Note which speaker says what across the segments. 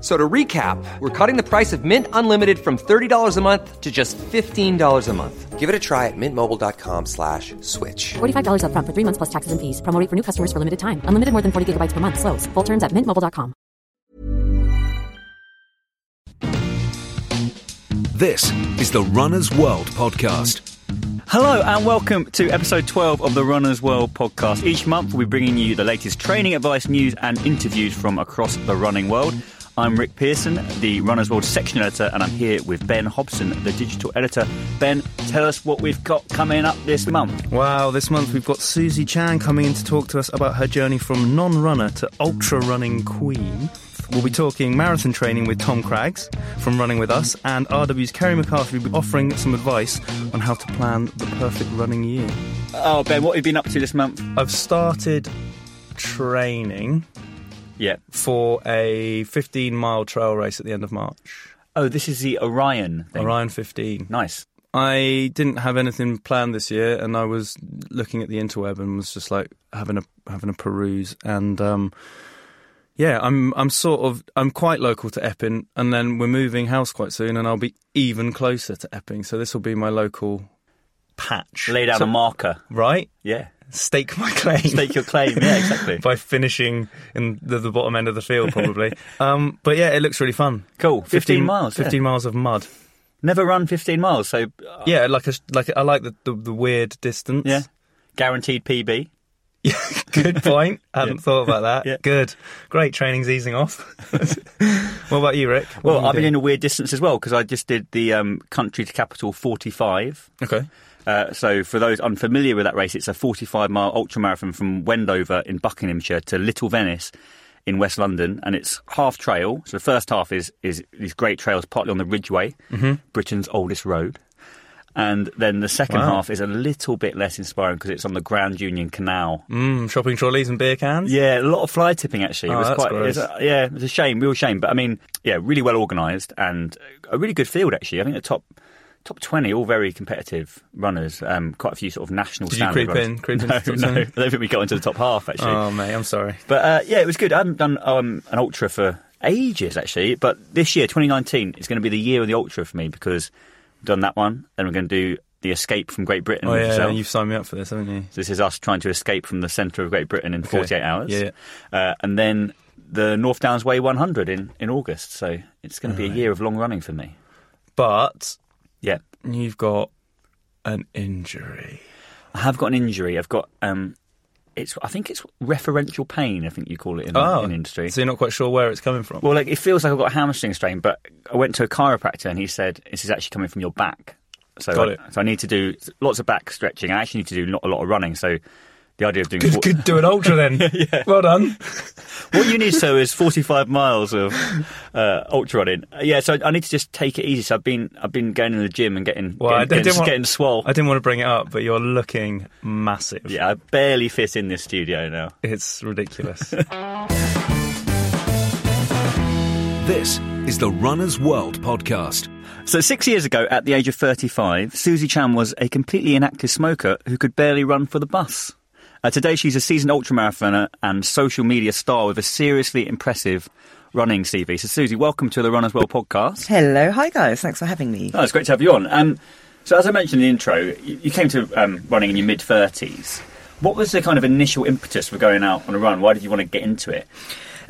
Speaker 1: So to recap, we're cutting the price of Mint Unlimited from $30 a month to just $15 a month. Give it a try at mintmobile.com slash switch.
Speaker 2: $45 upfront for three months plus taxes and fees. Promo for new customers for limited time. Unlimited more than 40 gigabytes per month. Slows. Full terms at mintmobile.com.
Speaker 3: This is the Runner's World podcast.
Speaker 4: Hello and welcome to episode 12 of the Runner's World podcast. Each month we'll be bringing you the latest training advice, news and interviews from across the running world. I'm Rick Pearson, the Runner's World section editor, and I'm here with Ben Hobson, the digital editor. Ben, tell us what we've got coming up this month.
Speaker 5: Wow, this month we've got Susie Chan coming in to talk to us about her journey from non runner to ultra running queen. We'll be talking marathon training with Tom Craggs from Running With Us, and RW's Kerry McCarthy will be offering some advice on how to plan the perfect running year.
Speaker 4: Oh, Ben, what have you been up to this month?
Speaker 5: I've started training
Speaker 4: Yeah.
Speaker 5: for a 15 mile trail race at the end of March.
Speaker 4: Oh, this is the Orion thing.
Speaker 5: Orion 15.
Speaker 4: Nice.
Speaker 5: I didn't have anything planned this year, and I was looking at the interweb and was just like having a having a peruse. And um, yeah, I'm I'm sort of I'm quite local to Epping, and then we're moving house quite soon, and I'll be even closer to Epping. So this will be my local patch.
Speaker 4: Lay down
Speaker 5: So-
Speaker 4: a marker.
Speaker 5: right.
Speaker 4: Yeah.
Speaker 5: Stake my claim.
Speaker 4: Stake your claim. Yeah, exactly.
Speaker 5: By finishing in the, the bottom end of the field, probably. um, but yeah, it looks really fun.
Speaker 4: Cool. 15 miles, yeah.
Speaker 5: 15 miles of mud.
Speaker 4: Never run 15 miles, so uh,
Speaker 5: Yeah, like a like I like the the, the weird distance.
Speaker 4: yeah. Guaranteed PB.
Speaker 5: Yeah, good point. I Hadn't thought about that.
Speaker 4: Yeah.
Speaker 5: Good. Great. Training's easing off. what about you, Rick? What
Speaker 4: Well, I've been in a weird distance as well because I just did the um, country to capital 45.
Speaker 5: Okay.
Speaker 4: Uh, so, for those unfamiliar with that race, it's a 45 mile ultra marathon from Wendover in Buckinghamshire to Little Venice in West London, and it's half trail. So, the first half is is these great trails, partly on the Ridgeway, Britain's oldest road. And then the second
Speaker 5: Wow.
Speaker 4: half is a little bit less inspiring because it's on the Grand Union Canal.
Speaker 5: Mm, shopping trolleys and beer cans.
Speaker 4: Yeah, a lot of fly tipping actually.
Speaker 5: Oh,
Speaker 4: it was
Speaker 5: that's
Speaker 4: quite,
Speaker 5: gross.
Speaker 4: it's a, yeah, it was a shame, real shame. But I mean, yeah, really well organised and a really good field actually. I think the top top twenty, all very competitive runners. Um, quite a few sort of national.
Speaker 5: Did you creep
Speaker 4: runners.
Speaker 5: in- creep
Speaker 4: no,
Speaker 5: into the top
Speaker 4: no, I don't think we got into the top half actually.
Speaker 5: Oh, mate, I'm sorry.
Speaker 4: But uh, yeah, it was good. I haven't done um, an ultra for ages actually, but this year, 2019, is going to be the year of the ultra for me because I've done that one, then we're going to do the escape from Great Britain
Speaker 5: Oh yeah,
Speaker 4: yourself.
Speaker 5: you've signed me up for this, haven't you?
Speaker 4: So this is us trying to escape from the centre of Great Britain in 48 hours.
Speaker 5: Yeah.
Speaker 4: Uh, and then the North Downs Way 100 in, in August. So it's going to be a year of long running for me.
Speaker 5: But
Speaker 4: Yeah.
Speaker 5: you've got an injury.
Speaker 4: I have got an injury. I've got, um, it's. I think it's referential pain, I think you call it in,
Speaker 5: Oh,
Speaker 4: in industry.
Speaker 5: So you're not quite sure where it's coming from.
Speaker 4: well, like it feels like I've got a hamstring strain, but I went to a chiropractor and he said this is actually coming from your back. So,
Speaker 5: Got
Speaker 4: I,
Speaker 5: it.
Speaker 4: so I need to do lots of back stretching. I actually need to do not a lot of running. So the idea of doing
Speaker 5: Good, good. Do an ultra then. Well done.
Speaker 4: what you need so is 45 miles of uh, ultra running. Uh, Yeah, so I, I need to just take it easy. So I've been I've been going in the gym and getting
Speaker 5: Well, I
Speaker 4: getting,
Speaker 5: didn't
Speaker 4: getting,
Speaker 5: want-
Speaker 4: getting swole.
Speaker 5: I didn't want to bring it up, but you're looking massive.
Speaker 4: yeah, I barely fit in this studio now.
Speaker 5: It's ridiculous.
Speaker 3: This is the Runner's World podcast.
Speaker 4: So six years ago, at the age of 35, Susie Chan was a completely inactive smoker who could barely run for the bus. Uh, today, she's a seasoned ultramarathoner and social media star with a seriously impressive running CV. So, Susie, welcome to the Runners World podcast.
Speaker 6: Hello, hi guys. Thanks for having me.
Speaker 4: Oh, it's great to have you on. Um, so, as I mentioned in the intro, you, you came to um, running in your mid 30s. What was the kind of initial impetus for going out on a run? Why did you want to get into it?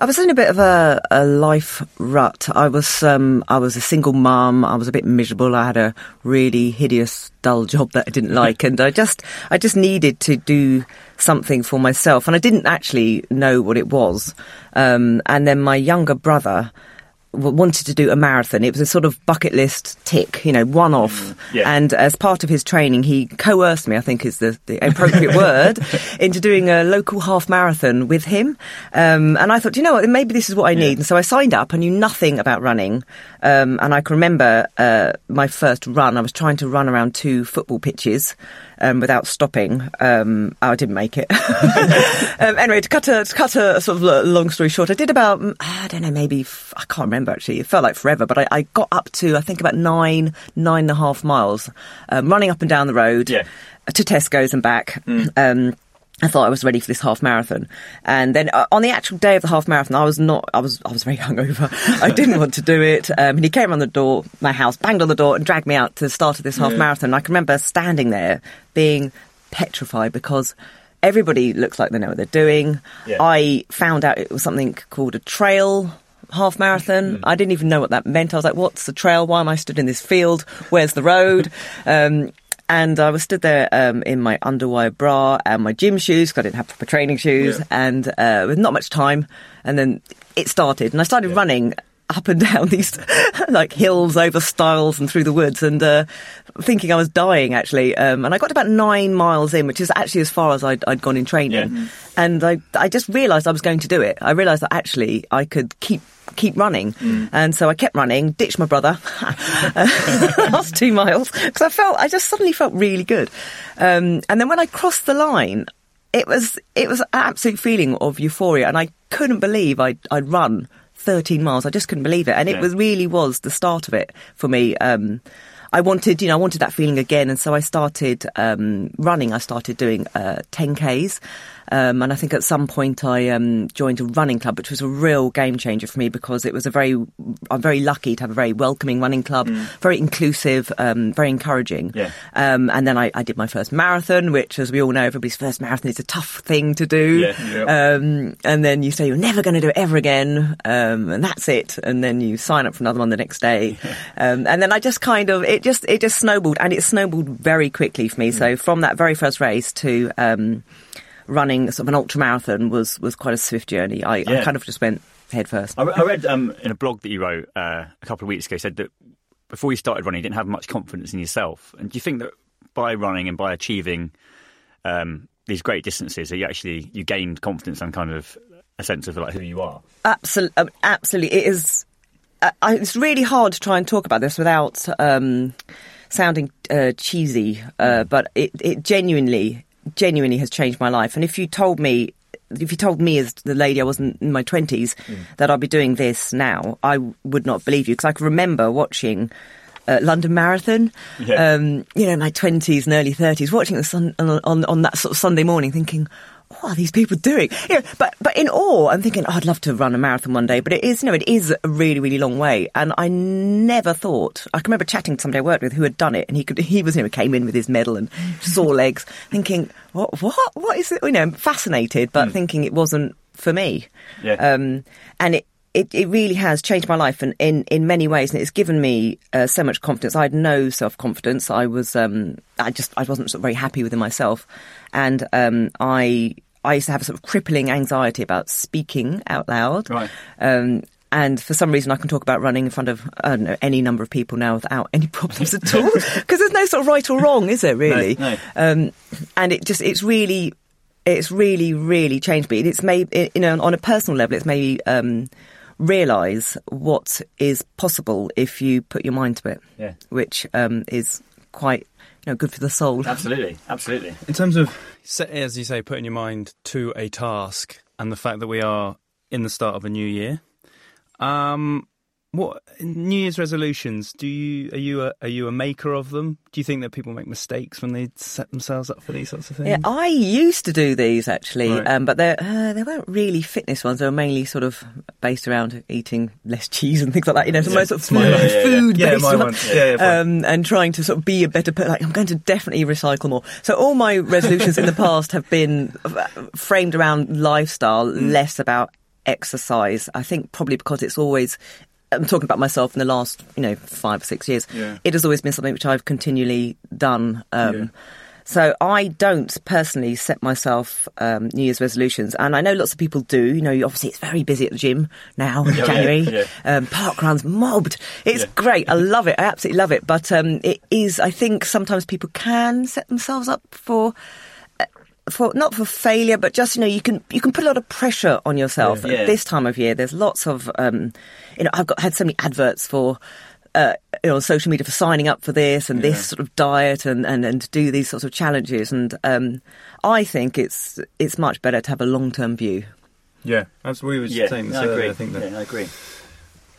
Speaker 6: I was in a bit of a, a life rut. I was um, I was a single mum. I was a bit miserable. I had a really hideous, dull job that I didn't like, and I just I just needed to do something for myself, and I didn't actually know what it was. Um, and then my younger brother wanted to do a marathon. It was a sort of bucket list tick, you know, one off.
Speaker 4: yeah.
Speaker 6: And as part of his training, he coerced me, I think is the, the appropriate word, into doing a local half marathon with him. Um, and I thought, you know what, maybe this is what I need. And so I signed up. I knew nothing about running. Um, and I can remember uh, my first run. I was trying to run around two football pitches. Um, without stopping, um, I didn't make it. um, anyway, to cut a to cut a sort of long story short, I did about mm, I don't know, maybe I can't remember actually. It felt like forever, but I, I got up to I think about nine nine and a half miles, um, running up and down the road
Speaker 4: Yeah.
Speaker 6: to Tesco's and back. Um, I thought I was ready for this half marathon, and then uh, on the actual day of the half marathon, I was not. I was. I was very hungover. I didn't want to do it. Um, and he came around the door, my house, banged on the door, and dragged me out to the start of this half marathon. I can remember standing there, being petrified because everybody looks like they know what they're doing.
Speaker 4: Yeah.
Speaker 6: I found out it was something called a trail half marathon. I didn't even know what that meant. I was like, "What's the trail? Why am I stood in this field? Where's the road?" Um, and I was stood there um, in my underwire bra and my gym shoes because I didn't have proper training shoes, and uh, with not much time. And then it started, and I started running up and down these like hills over stiles and through the woods, and uh, thinking I was dying actually. Um, and I got about nine miles in, which is actually as far as I'd, I'd gone in training.
Speaker 4: Yeah.
Speaker 6: And I, I just realised I was going to do it. I realised that actually I could keep keep running, and so I kept running. Ditched my brother last two miles because I felt I just suddenly felt really good. Um, and then when I crossed the line, it was it was an absolute feeling of euphoria, and I couldn't believe I'd, I'd run 13 miles. I just couldn't believe it, and it was really was the start of it for me. Um, I wanted, you know, I wanted that feeling again, and so I started um, running. I started doing uh, 10ks, um, and I think at some point I um, joined a running club, which was a real game changer for me because it was a very, I'm very lucky to have a very welcoming running club, very inclusive, um, very encouraging.
Speaker 4: Yeah.
Speaker 6: Um, and then I, I did my first marathon, which, as we all know, everybody's first marathon is a tough thing to do.
Speaker 4: Yeah, yeah.
Speaker 6: Um, and then you say you're never going to do it ever again, um, and that's it. And then you sign up for another one the next day. Um, and then I just kind of it just it just snowballed, and it snowballed very quickly for
Speaker 4: Mm.
Speaker 6: me. So from that very first race to um, running sort of an ultra marathon was was quite a swift journey. I, I kind of just went head first.
Speaker 4: I, I read um, in a blog that you wrote uh, a couple of weeks ago, you said that before you started running, you didn't have much confidence in yourself. And do you think that by running and by achieving um, these great distances, that you actually you gained confidence and kind of a sense of like who you are?
Speaker 6: Absolutely, um, absolutely. It is. Uh, I, it's really hard to try and talk about this without um, sounding uh, cheesy, uh, but it, it genuinely, genuinely has changed my life. And if you told me, if you told me as the lady I was in, my twenties that I'd be doing this now, I would not believe you because I can remember watching. Uh, London Marathon,
Speaker 4: Yeah.
Speaker 6: um, you know, in my twenties and early thirties, watching the sun on, on on that sort of Sunday morning, thinking, what are these people doing? You know, but but in awe, I'm thinking, oh, I'd love to run a marathon one day. But it is, you know, it is a really really long way, and I never thought. I can remember chatting to somebody I worked with who had done it, and he could he was you know came in with his medal and sore legs, thinking, what what what is it? You know, fascinated, but thinking it wasn't for me.
Speaker 4: Yeah.
Speaker 6: Um, and it. It, it really has changed my life and in, in many ways and it's given me uh, so much confidence. I had no self confidence. I was um, I just I wasn't sort of very happy within myself, and um, I I used to have a sort of crippling anxiety about speaking out loud.
Speaker 4: Right.
Speaker 6: Um, and for some reason, I can talk about running in front of I don't know any number of people now without any problems at all. Because there's no sort of right or wrong, is there? Really?
Speaker 4: no.
Speaker 6: Um, and it just it's really it's really really changed me. It's made you know on a personal level, it's made me um, realize what is possible if you put your mind to it.
Speaker 4: Yeah.
Speaker 6: Which um, is quite you know good for the soul.
Speaker 4: Absolutely, absolutely.
Speaker 5: In terms of, as you say, putting your mind to a task and the fact that we are in the start of a new year, um, what New Year's resolutions? Do you are you a, are you a maker of them? Do you think that people make mistakes when they set themselves up for these sorts of things?
Speaker 6: Yeah, I used to do these actually,
Speaker 5: Right.
Speaker 6: um, but they uh, they weren't really fitness ones. They were mainly sort of based around eating less cheese and things like that. You know, some most sort of
Speaker 4: Yeah, yeah, yeah.
Speaker 6: food
Speaker 5: Yeah,
Speaker 6: based
Speaker 5: my
Speaker 6: ones.
Speaker 5: one. Yeah, yeah,
Speaker 6: um, and trying to sort of be a better person. Like I'm going to definitely recycle more. So all my resolutions in the past have been uh, framed around lifestyle,
Speaker 5: Mm.
Speaker 6: less about exercise. I think probably because it's always. I'm talking about myself in the last, you know, five or six years.
Speaker 5: Yeah.
Speaker 6: It has always been something which I've continually done. Um,
Speaker 5: Yeah.
Speaker 6: So I don't personally set myself um, New Year's resolutions, and I know lots of people do. You know, obviously it's very busy at the gym now in January.
Speaker 4: yeah.
Speaker 6: Um, park runs mobbed. It's
Speaker 4: Yeah.
Speaker 6: great. I love it. I absolutely love it. But um, it is. I think sometimes people can set themselves up for. uh, For not for failure, but just you know, you can you can put a lot of pressure on yourself
Speaker 4: Yeah.
Speaker 6: at this time of year. There's lots of um, you know, I've got had so many adverts for uh, you know, on social media for signing up for this and this sort of diet and, and, and to do these sorts of challenges. And um, I think it's it's much better to have a long term view.
Speaker 5: Yeah, as we were
Speaker 4: Yeah,
Speaker 5: saying this
Speaker 4: I agree.
Speaker 5: earlier, I think that
Speaker 4: yeah, I agree.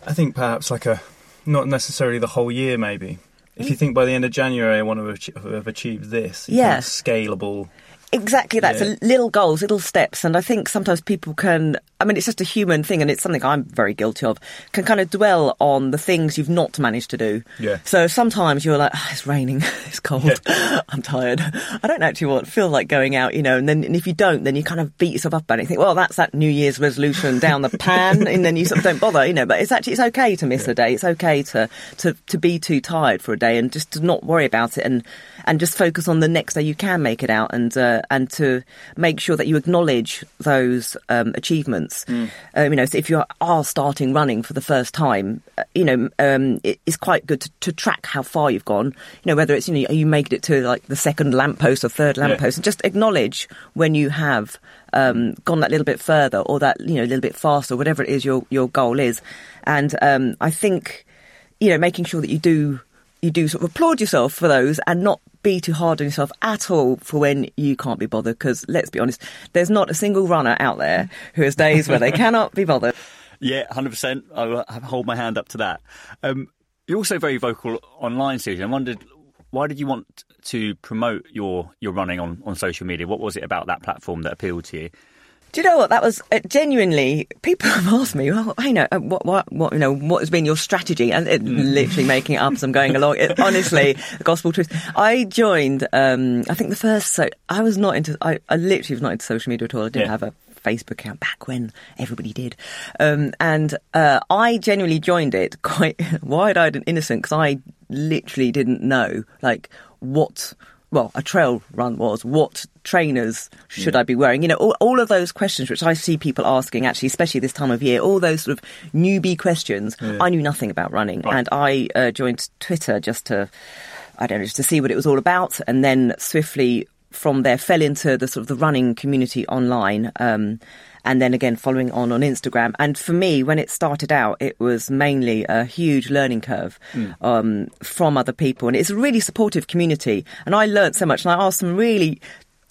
Speaker 5: I think perhaps like a not necessarily the whole year, maybe. If you think by the end of January I want to have achieved this, you
Speaker 6: Yeah.
Speaker 5: think scalable.
Speaker 6: Exactly, that's
Speaker 5: Yeah.
Speaker 6: a little goals, little steps, and I think sometimes people can. I mean, it's just a human thing, and it's something I'm very guilty of. Can kind of dwell on the things you've not managed to do.
Speaker 5: Yeah.
Speaker 6: So sometimes you're like, oh, it's raining, it's cold, I'm tired, I don't actually want to feel like going out, you know. And then and if you don't, then you kind of beat yourself up about it. You think, well, that's that New Year's resolution down the pan, and then you sort of don't bother, you know. But it's actually it's okay to miss a day. It's okay to to to be too tired for a day, and just to not worry about it, and and just focus on the next day you can make it out, and uh, and to make sure that you acknowledge those um, achievements. Um, you know, so if you are starting running for the first time, uh, you know, um, it, it's quite good to, to track how far you've gone. You know, whether it's you know you made it to like the second lamppost or third lamppost, and just acknowledge when you have um, gone that little bit further or that you know a little bit faster, whatever it is your your goal is. And um, I think you know making sure that you do you do sort of applaud yourself for those and not be too hard on yourself at all for when you can't be bothered. Because let's be honest, there's not a single runner out there who has days where they cannot be bothered.
Speaker 4: Yeah, hundred percent. I hold my hand up to that. Um, you're also very vocal online, Susan. I wondered why did you want to promote your your running on, on social media? What was it about that platform that appealed to you?
Speaker 6: Do you know what that was? Uh, genuinely, people have asked me, "Well, I know uh, what, what, what, you know, what has been your strategy?" And it, literally making it up as I'm going along. It, honestly, the gospel truth. I joined. Um, I think the first. So I was not into. I, I literally was not into social media at all. I didn't
Speaker 4: Yeah.
Speaker 6: have a Facebook account back when everybody did, um, and uh, I genuinely joined it quite wide-eyed and innocent because I literally didn't know like what well, a trail run was. What trainers should I be wearing? You know, all, all of those questions which I see people asking, actually, especially this time of year, all those sort of newbie questions. I knew nothing about running, and I uh, joined Twitter just to, I don't know, just to see what it was all about, and then swiftly from there fell into the sort of the running community online. Um, and then again following on on Instagram. And for me, when it started out, it was mainly a huge learning curve um, from other people, and it's a really supportive community. And I learnt so much, and I asked some really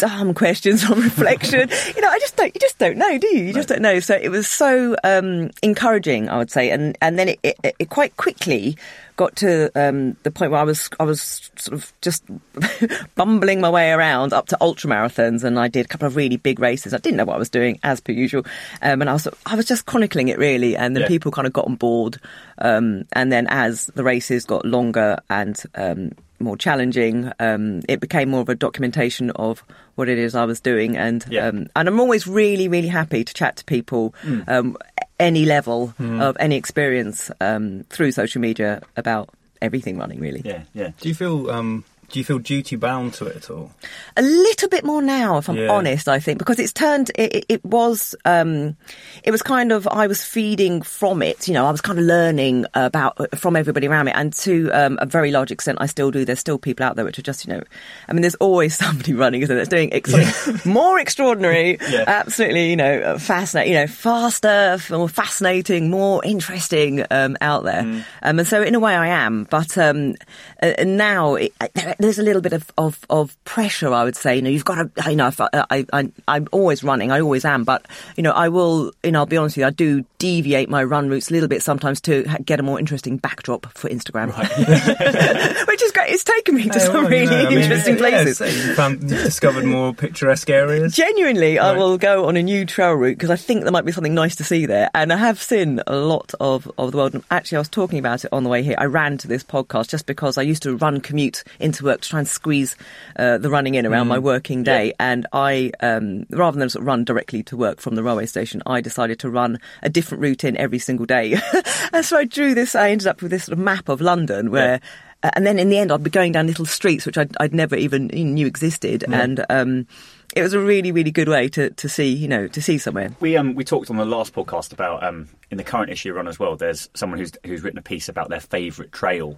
Speaker 6: dumb questions on reflection. you know, I just don't, you just don't know, do you? You just don't know. So it was so um, encouraging, I would say, and and then it, it, it quite quickly got to um, the point where I was I was sort of just bumbling my way around up to ultra marathons, and I did a couple of really big races. I didn't know what I was doing as per usual, um, and I was I was just chronicling it really, and then
Speaker 4: Yeah.
Speaker 6: people kind of got on board, um, and then as the races got longer and um, more challenging, um, it became more of a documentation of what it is I was doing, and
Speaker 4: Yeah.
Speaker 6: um, and I'm always really really happy to chat to people. Um, any level of any experience um, through social media about everything running, really.
Speaker 4: Yeah, yeah.
Speaker 5: Do you feel um, do you feel duty bound to it at all?
Speaker 6: A little bit more now, if I'm
Speaker 5: Yeah.
Speaker 6: honest. I think because it's turned. It, it, was. Um, it was kind of. I was feeding from it. You know, I was kind of learning about from everybody around me, and to um, a very large extent, I still do. There's still people out there which are just. You know, I mean, there's always somebody running, isn't there? That's doing ex- more extraordinary.
Speaker 4: Yeah.
Speaker 6: Absolutely. You know, fascinating. You know, faster, more fascinating, more interesting um, out there.
Speaker 4: Mm.
Speaker 6: Um, and so, in a way, I am. But um, uh, now it, there, there's a little bit of, of, of pressure, I would say. You know, you've got to. You know, if I, I, I, I'm always running. I always am. But you know, I will. You know, I'll be honest with you. I do deviate my run routes a little bit sometimes to get a more interesting backdrop for Instagram, which is great. It's taken me to
Speaker 5: Hey,
Speaker 6: some
Speaker 5: well,
Speaker 6: really
Speaker 5: know, I mean,
Speaker 6: interesting
Speaker 5: yeah,
Speaker 6: places.
Speaker 5: so you found you've discovered more picturesque areas.
Speaker 6: Genuinely, I will go on a new trail route because I think there might be something nice to see there. And I have seen a lot of, of the world. And actually, I was talking about it on the way here. I ran to this podcast just because I used to run commute into work to try and squeeze uh, the running in around my working day. And I, um, rather than sort of run directly to work from the railway station, I decided to run a different route in every single day. and so I drew this. I ended up with this sort of map of London where. Uh, and then in the end, I'd be going down little streets which I'd, I'd never even knew existed, and um, it was a really, really good way to, to see, you know, to see somewhere.
Speaker 4: We um we talked on the last podcast about um in the current issue Run as well. There's someone who's who's written a piece about their favourite trail,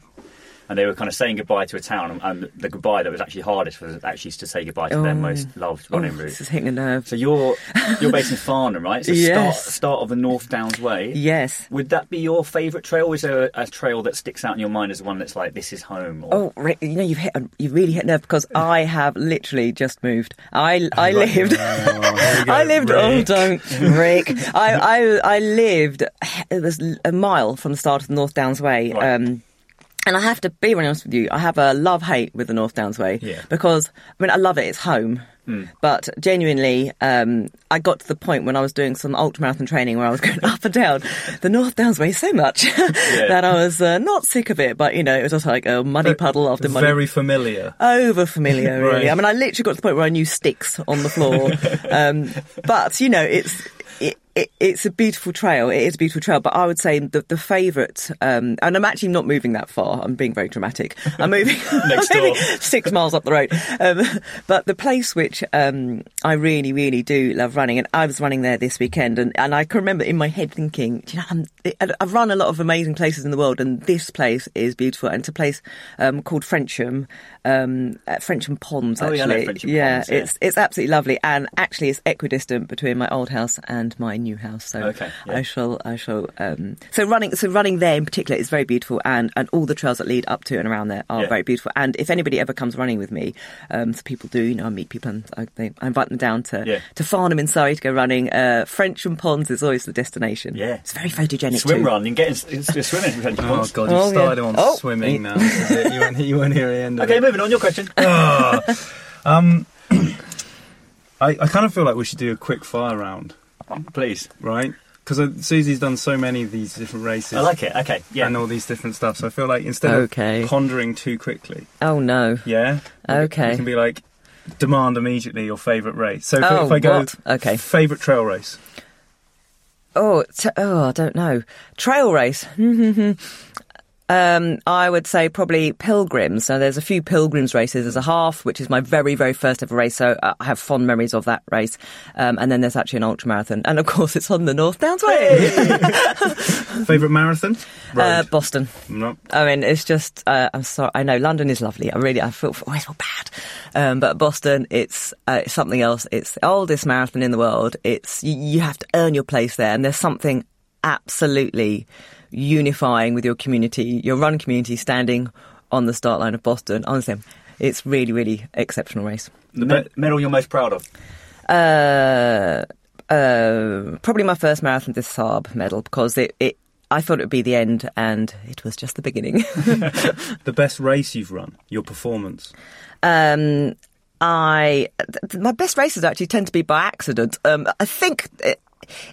Speaker 4: and they were kind of saying goodbye to a town, and, and the goodbye that was actually hardest was actually to say goodbye to their
Speaker 6: Oh.
Speaker 4: most loved
Speaker 6: Oh,
Speaker 4: running route.
Speaker 6: this is hitting a nerve.
Speaker 4: So you're you're based in Farnham, right? So
Speaker 6: Yes.
Speaker 4: start start of the North Downs Way.
Speaker 6: Yes.
Speaker 4: Would that be your favourite trail? Is there a, a trail that sticks out in your mind as one that's like this is home? Or...
Speaker 6: Oh, Rick, you know, you've hit, you've really hit a nerve because I have literally just moved. I, I lived, I lived, oh, don't, Rick. I, I, I lived, it was a mile from the start of the North Downs Way.
Speaker 4: Right.
Speaker 6: Um, and I have to be really honest with you, I have a love hate with the North Downs Way
Speaker 4: Yeah.
Speaker 6: because, I mean, I love it, it's home. But genuinely, um, I got to the point when I was doing some ultramarathon training where I was going up and down the North Downs Way so much that I was uh, not sick of it, but you know, it was just like a muddy puddle after muddy
Speaker 5: Very familiar.
Speaker 6: over familiar, really.
Speaker 5: Right.
Speaker 6: I mean, I literally got to the point where I knew sticks on the floor. um, but you know, it's it, it, it's a beautiful trail. It is a beautiful trail. But I would say the the favourite, um, and I'm actually not moving that far. I'm being very dramatic. I'm moving,
Speaker 4: Next
Speaker 6: I'm moving
Speaker 4: door.
Speaker 6: six miles up the road. Um, but the place which um, I really, really do love running, and I was running there this weekend, and, and I can remember in my head thinking, "Do you know, I'm, I've run a lot of amazing places in the world, and this place is beautiful. And it's a place um, called Frensham, um, at Frensham Ponds.
Speaker 4: Oh,
Speaker 6: Actually,
Speaker 4: yeah, I know Frensham
Speaker 6: yeah,
Speaker 4: Ponds, yeah.
Speaker 6: it's it's absolutely lovely, and actually, it's equidistant between my old house and my new house. So
Speaker 4: Okay, yeah.
Speaker 6: I shall, I shall. Um, so running, so running there in particular is very beautiful, and and all the trails that lead up to and around there are
Speaker 4: Yeah.
Speaker 6: very beautiful. And if anybody ever comes running with me, um, so people do, you know, I meet people and I, they, I invite them down to
Speaker 4: Yeah.
Speaker 6: to Farnham in Surrey to go running. Uh, and Ponds is always the destination.
Speaker 4: Yeah.
Speaker 6: it's very photogenic.
Speaker 4: Swim
Speaker 6: too.
Speaker 4: run and get in, it's just swimming. French
Speaker 5: Oh
Speaker 4: ponds.
Speaker 5: god, you
Speaker 6: Oh, yeah.
Speaker 5: started on
Speaker 6: Oh.
Speaker 5: swimming now. This is it. You won't, you won't hear the end of
Speaker 4: Okay,
Speaker 5: it.
Speaker 4: Moving on. Your question. Ah.
Speaker 5: Um, I, I kind of feel like we should do a quick fire round,
Speaker 4: Please.
Speaker 5: right? Because Susie's done so many of these different races.
Speaker 4: I like it. Okay. Yeah.
Speaker 5: And all these different stuff. So I feel like instead
Speaker 6: Okay.
Speaker 5: of pondering too quickly,
Speaker 6: Oh no.
Speaker 5: yeah?
Speaker 6: Okay.
Speaker 5: You can be like, demand immediately your favourite race. So if,
Speaker 6: Oh,
Speaker 5: if I go,
Speaker 6: what? Okay.
Speaker 5: favourite trail race.
Speaker 6: Oh, t- oh, I don't know. Trail race. um, I would say probably pilgrims. So there's a few pilgrims races. There's a half, which is my very, very first ever race. So I have fond memories of that race. Um, and then there's actually an ultra marathon, and of course it's on the North Downs Way,
Speaker 5: Favourite marathon?
Speaker 6: uh, Boston.
Speaker 5: no.
Speaker 6: I mean, it's just. Uh, I'm sorry. I know London is lovely. I really, I feel always feel bad. Um, but Boston, it's, uh, it's something else. It's the oldest marathon in the world. It's you, you have to earn your place there, and there's something absolutely unifying with your community, your run community, standing on the start line of Boston. Honestly, it's really, really exceptional race.
Speaker 4: The me- medal you're most proud of.
Speaker 6: Uh, uh, probably my first marathon this Saab medal because it, it. I thought it would be the end, and it was just the beginning.
Speaker 5: The best race you've run, your performance.
Speaker 6: Um, I th- my best races actually tend to be by accident. Um, I think it,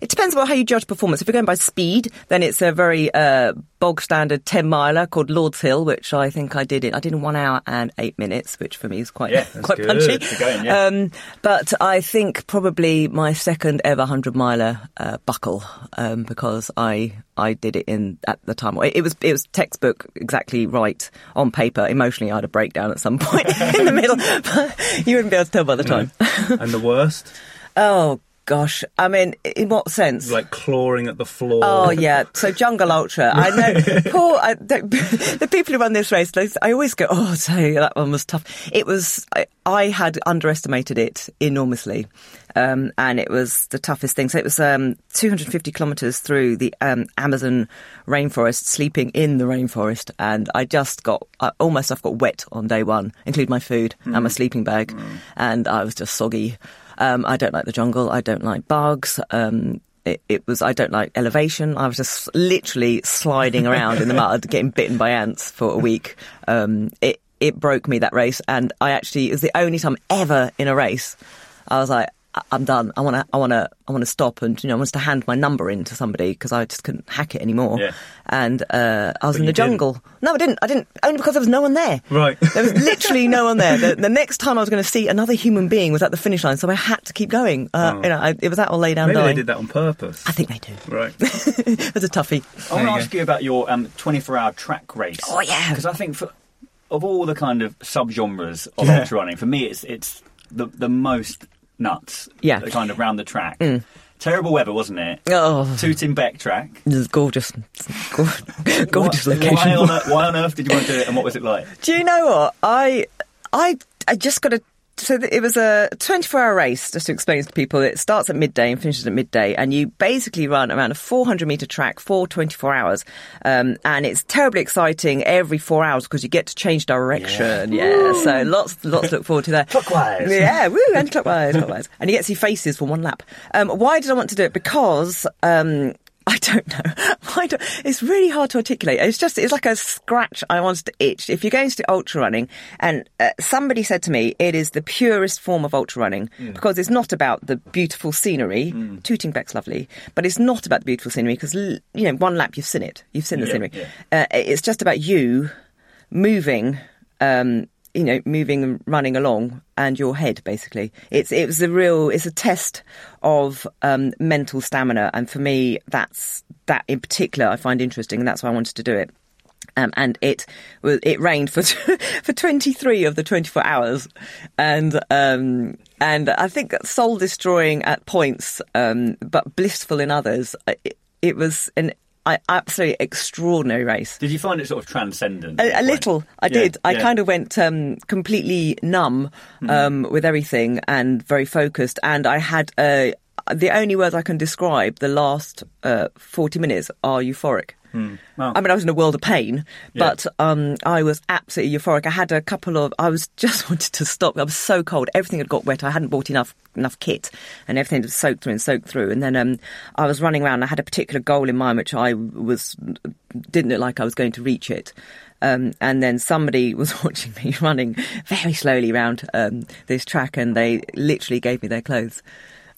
Speaker 6: it depends on how you judge performance. If you're going by speed, then it's a very uh, bog standard ten miler called Lord's Hill, which I think I did it. I did in one hour and eight minutes, which for me is quite
Speaker 4: Yeah,
Speaker 6: quite
Speaker 5: good.
Speaker 6: punchy.
Speaker 4: Going, yeah.
Speaker 6: Um, but I think probably my second ever hundred miler uh, buckle um, because I I did it in at the time. It, was it was textbook exactly right on paper. Emotionally, I had a breakdown at some point in the middle, but you wouldn't be able to tell by the time.
Speaker 5: and the worst?
Speaker 6: oh gosh, I mean, in what sense?
Speaker 5: Like clawing at the floor.
Speaker 6: Oh yeah, so Jungle Ultra. I know, poor I, the, the people who run this race. they- I always go, oh, so that one was tough. It was. I, I had underestimated it enormously, um, and it was the toughest thing. So it was um, 250 kilometres through the um, Amazon rainforest, sleeping in the rainforest, and I just got I almost I've got wet on day one, including my food and my sleeping bag, and I was just soggy. Um, I don't like the jungle. I don't like bugs. Um, it, it was I don't like elevation. I was just literally sliding around in the mud, getting bitten by ants for a week. Um, it it broke me that race, and I actually it was the only time ever in a race. I was like, I'm done. I want to, I want to, I want to stop, and you know, I wanted to hand my number in to somebody because I just couldn't hack it anymore.
Speaker 4: Yeah.
Speaker 6: And uh, I was in the jungle. No, I didn't. I didn't. Only because there was no one there.
Speaker 5: Right.
Speaker 6: There was literally no one there. The, the next time I was going to see another human being was at the finish line, so I had to keep going. Uh, You know, I, it was that or lay down
Speaker 5: Oh. Maybe
Speaker 6: dying.
Speaker 5: they did that on purpose.
Speaker 6: I think they do.
Speaker 5: Right.
Speaker 6: it was a toughie.
Speaker 4: I want to ask you about your um, 24-hour track race.
Speaker 6: Oh, yeah.
Speaker 4: because I think for of all the kind of subgenres of
Speaker 5: Yeah.
Speaker 4: ultra running, for me it's it's the the most nuts.
Speaker 6: Yeah. Mm.
Speaker 4: kind of round the track. Terrible weather, wasn't it?
Speaker 6: Oh,
Speaker 4: Tooting Bec track.
Speaker 6: it was gorgeous, gorgeous
Speaker 4: Why-
Speaker 6: location.
Speaker 4: Why on, earth, why on earth did you want to do it, and what was it like?
Speaker 6: Do you know what I? I I just got to. So it was a 24-hour race. Just to explain to people, it starts at midday and finishes at midday, and you basically run around a 400-meter track for 24 hours, um, and it's terribly exciting every four hours because you get to change direction. Yeah, so lots lots to look forward to there.
Speaker 4: Clockwise.
Speaker 6: Yeah, woo, and clockwise, clockwise. And you get to see faces for one lap. Um, why did I want to do it? Because um, don't know. Don't, it's really hard to articulate. It's just, it's like a scratch I wanted to itch. If you're going to do ultra running, and uh, somebody said to me, it is the purest form of ultra running because it's not about the beautiful scenery. Tooting Bec's lovely, but it's not about the beautiful scenery because, you know, one lap you've seen it. You've seen the
Speaker 4: Yeah,
Speaker 6: scenery.
Speaker 4: yeah.
Speaker 6: Uh, it's just about you moving, um, you know, moving and running along, and your head basically. It's it was a real. It's a test of um, mental stamina, and for me, that's that in particular I find interesting, and that's why I wanted to do it. Um, and it it rained for for 23 of the 24 hours, and um, and I think soul destroying at points, um, but blissful in others. It, it was an absolutely extraordinary race.
Speaker 4: Did you find it sort of transcendent?
Speaker 6: A, a little, I
Speaker 4: Yeah,
Speaker 6: did. I
Speaker 4: yeah.
Speaker 6: kind of went um, completely numb um, with everything and very focused. And I had uh, the only words I can describe the last uh, forty minutes are euphoric.
Speaker 4: Wow.
Speaker 6: I mean, I was in a world of pain,
Speaker 4: Yeah.
Speaker 6: but um, I was absolutely euphoric. I had a couple of, I was just wanted to stop. I was so cold. Everything had got wet. I hadn't bought enough enough kit, and everything had soaked through and soaked through. And then um, I was running around. I had a particular goal in mind, which I was didn't look like I was going to reach it. Um, and then somebody was watching me running very slowly around um, this track, and they literally gave me their clothes.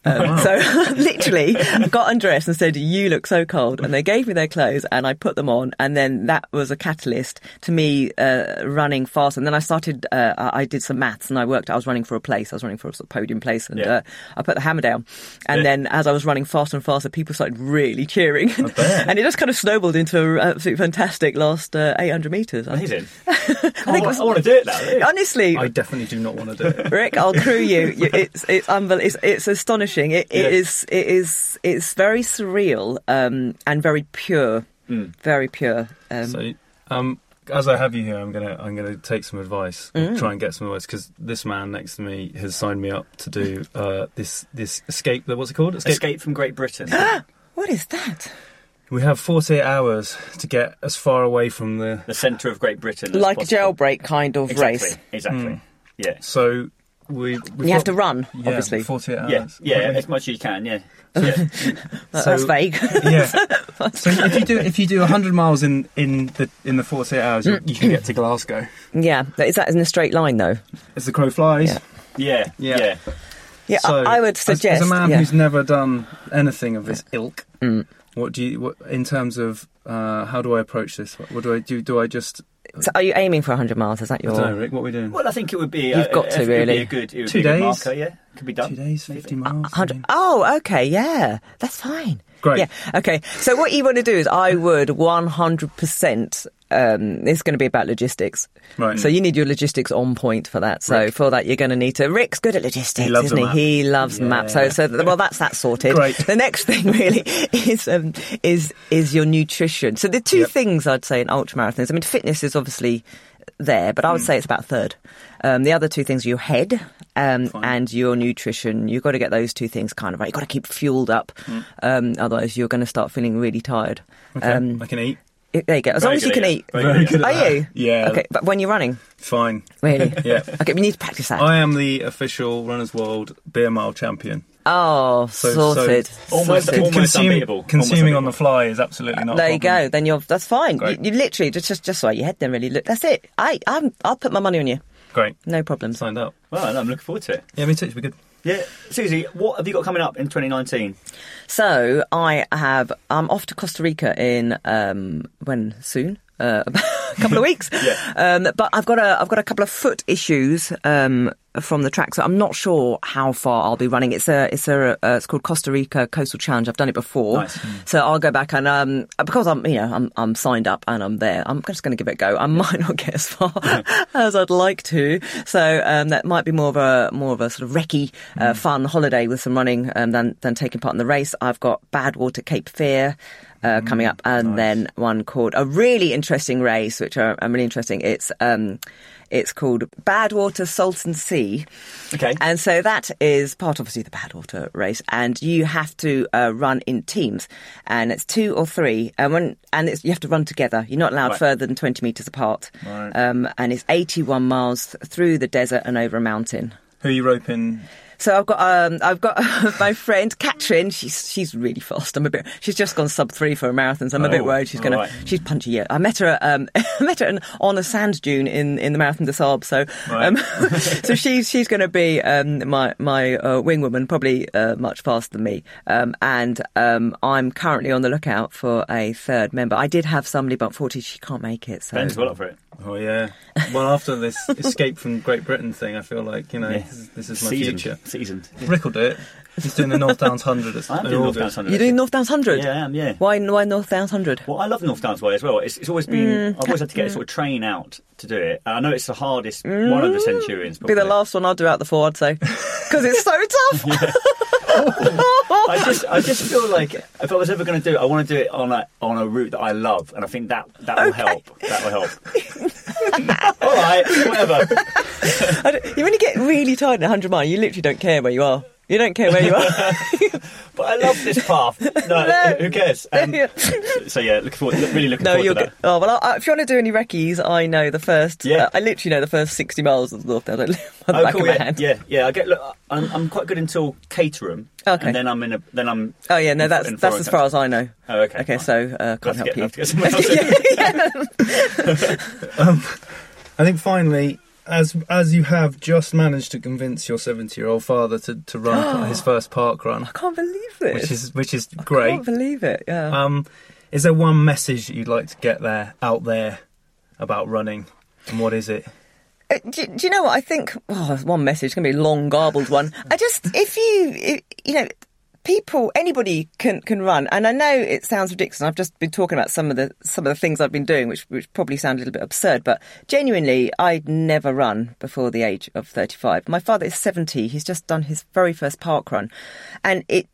Speaker 6: Um, So literally got undressed and said, "You look so cold," and they gave me their clothes and I put them on, and then that was a catalyst to me uh, running fast. And then I started. Uh, I I did some maths and I worked. I was running for a place. I was running for a sort of podium place, and
Speaker 4: Yeah.
Speaker 6: uh, I put the hammer down. And
Speaker 4: Yeah.
Speaker 6: then as I was running faster and faster, people started really cheering, and it just kind of snowballed into an absolutely fantastic last uh, 800 meters.
Speaker 4: Amazing.
Speaker 6: I
Speaker 4: I,
Speaker 6: think it
Speaker 4: want,
Speaker 6: was-
Speaker 4: I want to do it now.
Speaker 6: Honestly,
Speaker 5: I definitely do not want to do it.
Speaker 6: Rick, I'll crew you. You- It's it's unbel- it's, it's astonishing. It, it
Speaker 4: Yeah.
Speaker 6: is it is it's very surreal um, and very pure, very pure. Um,
Speaker 5: So, um, as I have you here, I'm gonna I'm gonna take some advice,
Speaker 6: Mm.
Speaker 5: try and get some advice because this man next to me has signed me up to do uh, this this escape. What's it called?
Speaker 4: Escape from Great Britain.
Speaker 6: what is that?
Speaker 5: We have 48 hours to get as far away from the.
Speaker 4: the centre of Great Britain. as
Speaker 6: Like a
Speaker 4: possible.
Speaker 6: jailbreak kind of
Speaker 4: Exactly.
Speaker 6: race.
Speaker 4: Exactly. Yeah.
Speaker 5: So we. we've
Speaker 6: You have to run,
Speaker 5: yeah,
Speaker 6: obviously.
Speaker 5: 48 hours.
Speaker 4: Yeah. Yeah. As much as you can. Yeah. yeah.
Speaker 6: That-
Speaker 5: So-
Speaker 6: That's vague.
Speaker 5: yeah. So if you do if you do 100 miles in in the in the 48 hours, you, you can get to Glasgow.
Speaker 6: yeah, is that in a straight line though?
Speaker 5: As the crow flies.
Speaker 6: Yeah.
Speaker 4: Yeah.
Speaker 5: Yeah.
Speaker 4: Yeah.
Speaker 6: Yeah,
Speaker 5: So,
Speaker 6: I, I would suggest.
Speaker 5: as, a man
Speaker 6: yeah. Mm.
Speaker 5: who's never done anything of this ilk, what do you what, in terms of uh, how do I approach this? What, what do I do? Do I just
Speaker 6: So are you aiming for 100 miles? Is that
Speaker 5: I
Speaker 6: your?
Speaker 5: don't know, Rick? What are we doing?
Speaker 4: Well, I think it would be.
Speaker 6: You've
Speaker 4: uh,
Speaker 6: got
Speaker 4: uh,
Speaker 6: to,
Speaker 4: it would
Speaker 6: really.
Speaker 4: Be a good. It would
Speaker 5: Two
Speaker 4: be a good
Speaker 5: days?
Speaker 4: marker. Yeah. Could be done.
Speaker 5: Two days,
Speaker 4: maybe.
Speaker 5: 50 miles. I
Speaker 6: 100. Oh, okay, yeah, that's fine.
Speaker 5: Great.
Speaker 6: Yeah, okay. So what you want to do is, I would 100%. Um, it's going to be about logistics.
Speaker 5: Right.
Speaker 6: So you need your logistics on point for that. So
Speaker 5: Rick.
Speaker 6: for that, you're going to need to. Rick's good at logistics,
Speaker 5: He loves
Speaker 6: isn't he?
Speaker 5: map.
Speaker 6: He loves the map. So, so well, that's that sorted.
Speaker 5: Great.
Speaker 6: The next thing really is um, is is your nutrition. So the two
Speaker 5: Yep.
Speaker 6: things I'd say in ultra marathons. I mean, fitness is obviously there, but I would say it's about a third. Um, the other two things are your head um, and your nutrition. You've got to get those two things kind of right. You've got to keep fueled up, um, otherwise you're going to start feeling really tired.
Speaker 5: Okay,
Speaker 6: Um,
Speaker 5: I can eat.
Speaker 6: there you go. As
Speaker 4: Very
Speaker 6: long as you can
Speaker 4: at
Speaker 6: eat.
Speaker 4: it. Very good at
Speaker 6: Are
Speaker 5: that.
Speaker 6: you?
Speaker 5: Yeah.
Speaker 6: Okay, but when you're running,
Speaker 5: Fine.
Speaker 6: really?
Speaker 5: Yeah.
Speaker 6: Okay, we need to practice that.
Speaker 5: I am the official Runners World beer mile champion.
Speaker 6: oh,
Speaker 5: So-
Speaker 6: sorted.
Speaker 5: so-
Speaker 4: Almost-
Speaker 6: sorted.
Speaker 4: almost unbeatable. Almost
Speaker 5: consuming on the fly is absolutely not.
Speaker 6: There you go. Then you're that's fine. You, you literally just just just like your head. Then really look. That's it. I I'm, I'll put my money on you.
Speaker 5: Great.
Speaker 6: No problem.
Speaker 5: Signed up.
Speaker 4: Well, I'm looking forward to it.
Speaker 5: Yeah, me too. It should be good.
Speaker 4: Yeah, Susie, what have you got coming up in 2019?
Speaker 6: So I have. I'm off to Costa Rica in um, when soon. Uh, a couple of weeks,
Speaker 4: Yeah.
Speaker 6: um, but I've got a I've got a couple of foot issues um, from the track, so I'm not sure how far I'll be running. It's a it's a uh, it's called Costa Rica Coastal Challenge. I've done it before,
Speaker 4: Nice.
Speaker 6: so I'll go back and um, because I'm you know I'm I'm signed up and I'm there. I'm just going to give it a go. I might not get as far as I'd like to, so um, that might be more of a more of a sort of recce, uh, fun holiday with some running um, than than taking part in the race. I've got Badwater Cape Fear. Uh, coming up, and then one called a really interesting race, which are, are really interesting. It's um, it's called Badwater Salton Sea,
Speaker 4: Okay.
Speaker 6: and so that is part, obviously, the Badwater race, and you have to uh, run in teams, and it's two or three, and when and it's, you have to run together. You're not allowed
Speaker 4: Right.
Speaker 6: further than 20 meters apart,
Speaker 5: Right.
Speaker 6: um, and it's 81 miles through the desert and over a mountain.
Speaker 5: Who are you roping?
Speaker 6: So I've got um, I've got my friend Katrin. She's she's really fast. I'm a bit. She's just gone sub three for a marathon, so I'm a bit
Speaker 4: Oh,
Speaker 6: worried she's gonna.
Speaker 4: alright.
Speaker 6: She's punchy. Yeah, I met her. Um, I met her in, on a sand dune in, in the Marathon des Sables. So um, so she's she's going to be um, my my uh, wing woman, probably uh, much faster than me. Um, and um, I'm currently on the lookout for a third member. I did have somebody, but unfortunately she can't make it. So
Speaker 4: Ben's well up for it.
Speaker 5: Oh yeah. Well, after this escape from Great Britain thing, I feel like you know
Speaker 4: Yeah.
Speaker 5: this, is, this is my
Speaker 4: Seasoned.
Speaker 5: future.
Speaker 4: Seasoned.
Speaker 5: Rick will do it. He's doing the North Downs Hundred.
Speaker 4: I am doing North Downs 100.
Speaker 6: you're doing North Downs Hundred.
Speaker 4: Yeah, I am, yeah.
Speaker 6: Why why North Downs Hundred?
Speaker 4: Well, I love North Downs Way as well. It's, it's always been, mm. I've always had to get a mm. sort of train out to do it. And I know it's the hardest one of the mm. Centurions.
Speaker 6: Be the last one I'll do out the four, I'd say, because it's so tough.
Speaker 4: I just, I just feel like if I was ever going to do it, I want to do it on a on a route that I love, and I think that that will help. That will help. All right, whatever.
Speaker 6: I don't- you when you get really tired at 100 miles, you literally don't care where you are. You don't care where you are.
Speaker 4: But I love this path. No,
Speaker 6: No.
Speaker 4: who cares? Um,
Speaker 6: Yeah.
Speaker 4: so yeah, looking forward, really looking
Speaker 6: no,
Speaker 4: forward
Speaker 6: you're
Speaker 4: to
Speaker 6: good.
Speaker 4: that.
Speaker 6: Oh well, I, if you want to do any recce's, I know the first.
Speaker 4: Yeah.
Speaker 6: uh, I literally know the first 60 miles of the North Downs. I live on the
Speaker 4: Oh,
Speaker 6: back
Speaker 4: cool.
Speaker 6: of my
Speaker 4: Yeah,
Speaker 6: hand.
Speaker 4: yeah, yeah. I get. Look, I'm, I'm quite good until Caterham.
Speaker 6: Okay.
Speaker 4: And then I'm in a. Then I'm.
Speaker 6: Oh yeah, no, that's
Speaker 4: in
Speaker 6: that's as far
Speaker 4: Florence.
Speaker 6: as I know.
Speaker 4: Oh, okay.
Speaker 6: Okay,
Speaker 4: fine.
Speaker 6: so uh, can't
Speaker 4: have to
Speaker 6: help
Speaker 4: get-
Speaker 6: you.
Speaker 4: we'll have to get someone else in.
Speaker 5: I think finally, as as you have just managed to convince your seventy-year-old father to, to run his first park run,
Speaker 6: I can't believe this.
Speaker 5: which is which is
Speaker 6: I
Speaker 5: great.
Speaker 6: I can't believe it. Yeah.
Speaker 5: Um, is there one message that you'd like to get there out there about running, and what is it?
Speaker 6: Uh, do, do you know what I think? Oh, one message it's going to be a long, garbled one. I just, if you, you know, people, anybody can can run, and I know it sounds ridiculous. I've just been talking about some of the some of the things I've been doing, which which probably sound a little bit absurd, but genuinely, I'd never run before the age of thirty five. My father is seventy. He's just done his very first park run, and it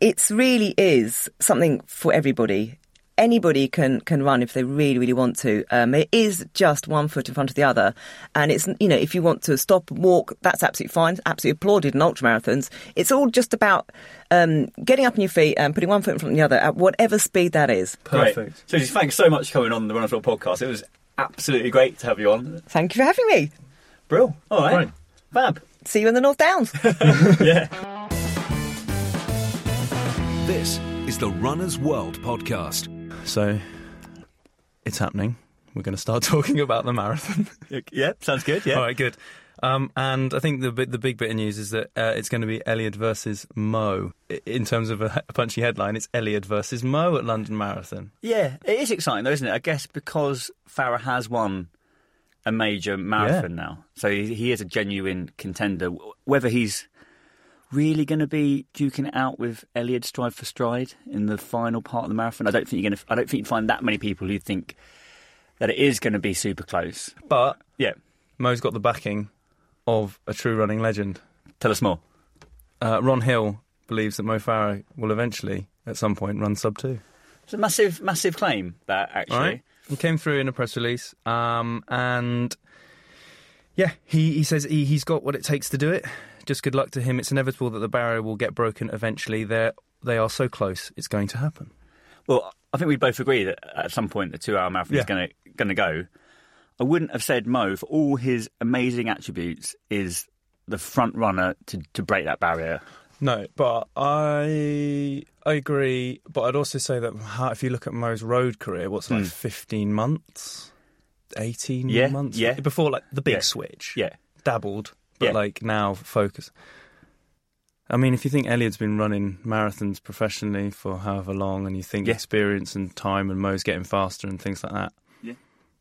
Speaker 6: it's really is something for everybody. Anybody can can run if they really really want to. Um, it is just one foot in front of the other, and it's you know if you want to stop and walk, that's absolutely fine. Absolutely applauded in ultramarathons. It's all just about um, getting up on your feet and putting one foot in front of the other at whatever speed that is.
Speaker 4: Great.
Speaker 5: Perfect.
Speaker 4: So, just thanks so much for coming on the Runners World podcast. It was absolutely great to have you on.
Speaker 6: Thank you for having me.
Speaker 4: Brill. All right.
Speaker 5: Great.
Speaker 4: Fab.
Speaker 6: See you in the North Downs.
Speaker 4: Yeah.
Speaker 3: This is the Runner's World podcast.
Speaker 5: So, it's happening. We're going to start talking about the marathon.
Speaker 4: Yeah. Sounds good. Yeah.
Speaker 5: All right, good. Um, and I think the bit- the big bit of news is that uh, it's going to be Eliud versus Mo. In terms of a, a punchy headline, it's Eliud versus Mo at London Marathon.
Speaker 4: Yeah, it is exciting though, isn't it? I guess because Farah has won a major marathon now, so he, he is a genuine contender. Whether he's really going to be duking it out with Eliud stride for stride in the final part of the marathon, I don't think you're going to. I don't think you'd find that many people who think that it is going to be super close.
Speaker 5: But
Speaker 4: Yeah,
Speaker 5: Mo's got the backing of a true running legend.
Speaker 4: tell us more.
Speaker 5: Uh, Ron Hill believes that Mo Farah will eventually, at some point, run sub two.
Speaker 4: It's a massive, massive claim that actually.
Speaker 5: All right. He came through in a press release, um, and yeah, he, he says he, he's got what it takes to do it. Just good luck to him. It's inevitable that the barrier will get broken eventually. They're, they are so close, it's going to happen.
Speaker 4: Well, I think we both agree that at some point the two-hour marathon is
Speaker 5: Yeah.
Speaker 4: going to going to go. I wouldn't have said Mo for all his amazing attributes is the front runner to, to break that barrier.
Speaker 5: No, but I I agree. But I'd also say that if you look at Mo's road career, what's like hmm. fifteen months, eighteen
Speaker 4: Yeah,
Speaker 5: months,
Speaker 4: yeah.
Speaker 5: before like the big
Speaker 4: Yeah.
Speaker 5: switch.
Speaker 4: Yeah.
Speaker 5: dabbled, but
Speaker 4: Yeah.
Speaker 5: like now focus. I mean, if you think Eliud's been running marathons professionally for however long, and you think
Speaker 4: Yeah.
Speaker 5: experience and time and Mo's getting faster and things like that,
Speaker 4: Yeah.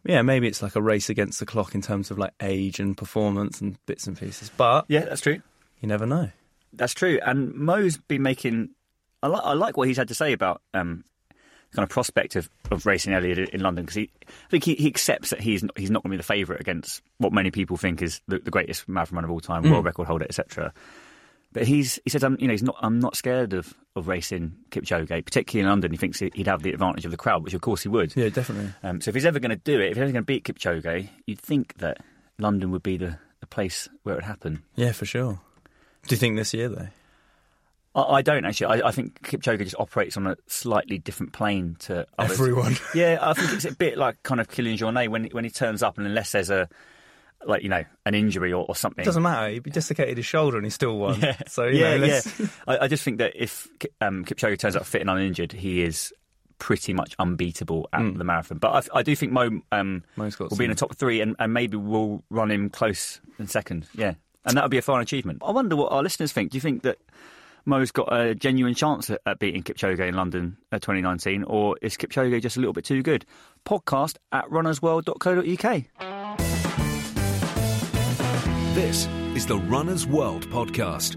Speaker 5: yeah, maybe it's like a race against the clock in terms of like age and performance and bits and pieces. But
Speaker 4: Yeah, that's true.
Speaker 5: you never know.
Speaker 4: That's true. And Mo's been making. I, li- I like what he's had to say about um, kind of prospect of, of racing Eliud in London because he, I think he, he accepts that he's not, he's not going to be the favourite against what many people think is the, the greatest marathon runner of all time, world record holder, etc. But he's he said, um, you know, he's not. I'm not scared of, of racing Kipchoge, particularly in London. He thinks he'd have the advantage of the crowd, which of course he would.
Speaker 5: Yeah, definitely.
Speaker 4: Um, so if he's ever going to do it, if he's ever going to beat Kipchoge, you'd think that London would be the, the place where it would happen.
Speaker 5: Yeah, for sure. Do you think this year though?
Speaker 4: I, I don't actually. I, I think Kipchoge just operates on a slightly different plane to others.
Speaker 5: Everyone.
Speaker 4: Yeah, I think it's a bit like kind of Kilian Jornet when when he turns up, and unless there's a like you know an injury or, or something,
Speaker 5: It doesn't matter. He dislocated his shoulder and he still won.
Speaker 4: Yeah,
Speaker 5: So you
Speaker 4: yeah,
Speaker 5: know,
Speaker 4: yeah. I, I just think that if um, Kipchoge turns up fit and uninjured, he is pretty much unbeatable at the marathon. But I, I do think Mo um,
Speaker 5: got
Speaker 4: will be in the top three, and, and maybe we'll run him close in second. Yeah, and that would be a fine achievement. I wonder what our listeners think. Do you think that? Mo's got a genuine chance at, at beating Kipchoge in London uh, 2019, or is Kipchoge just a little bit too good? Podcast at runnersworld.co.uk.
Speaker 3: This is the Runner's World podcast.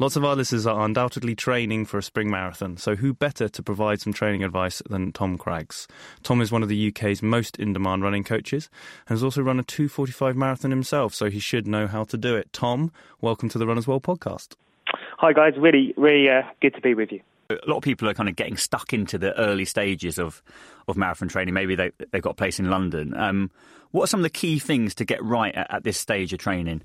Speaker 5: Lots of our listeners are undoubtedly training for a spring marathon, so who better to provide some training advice than Tom Craggs? Tom is one of the UK's most in demand running coaches and has also run a 245 marathon himself, so he should know how to do it. Tom, welcome to the Runners World podcast.
Speaker 7: Hi guys, really, really uh, good to be with you.
Speaker 4: a lot of people are kind of getting stuck into the early stages of, of marathon training. Maybe they, they've got a place in London. Um, what are some of the key things to get right at, at this stage of training?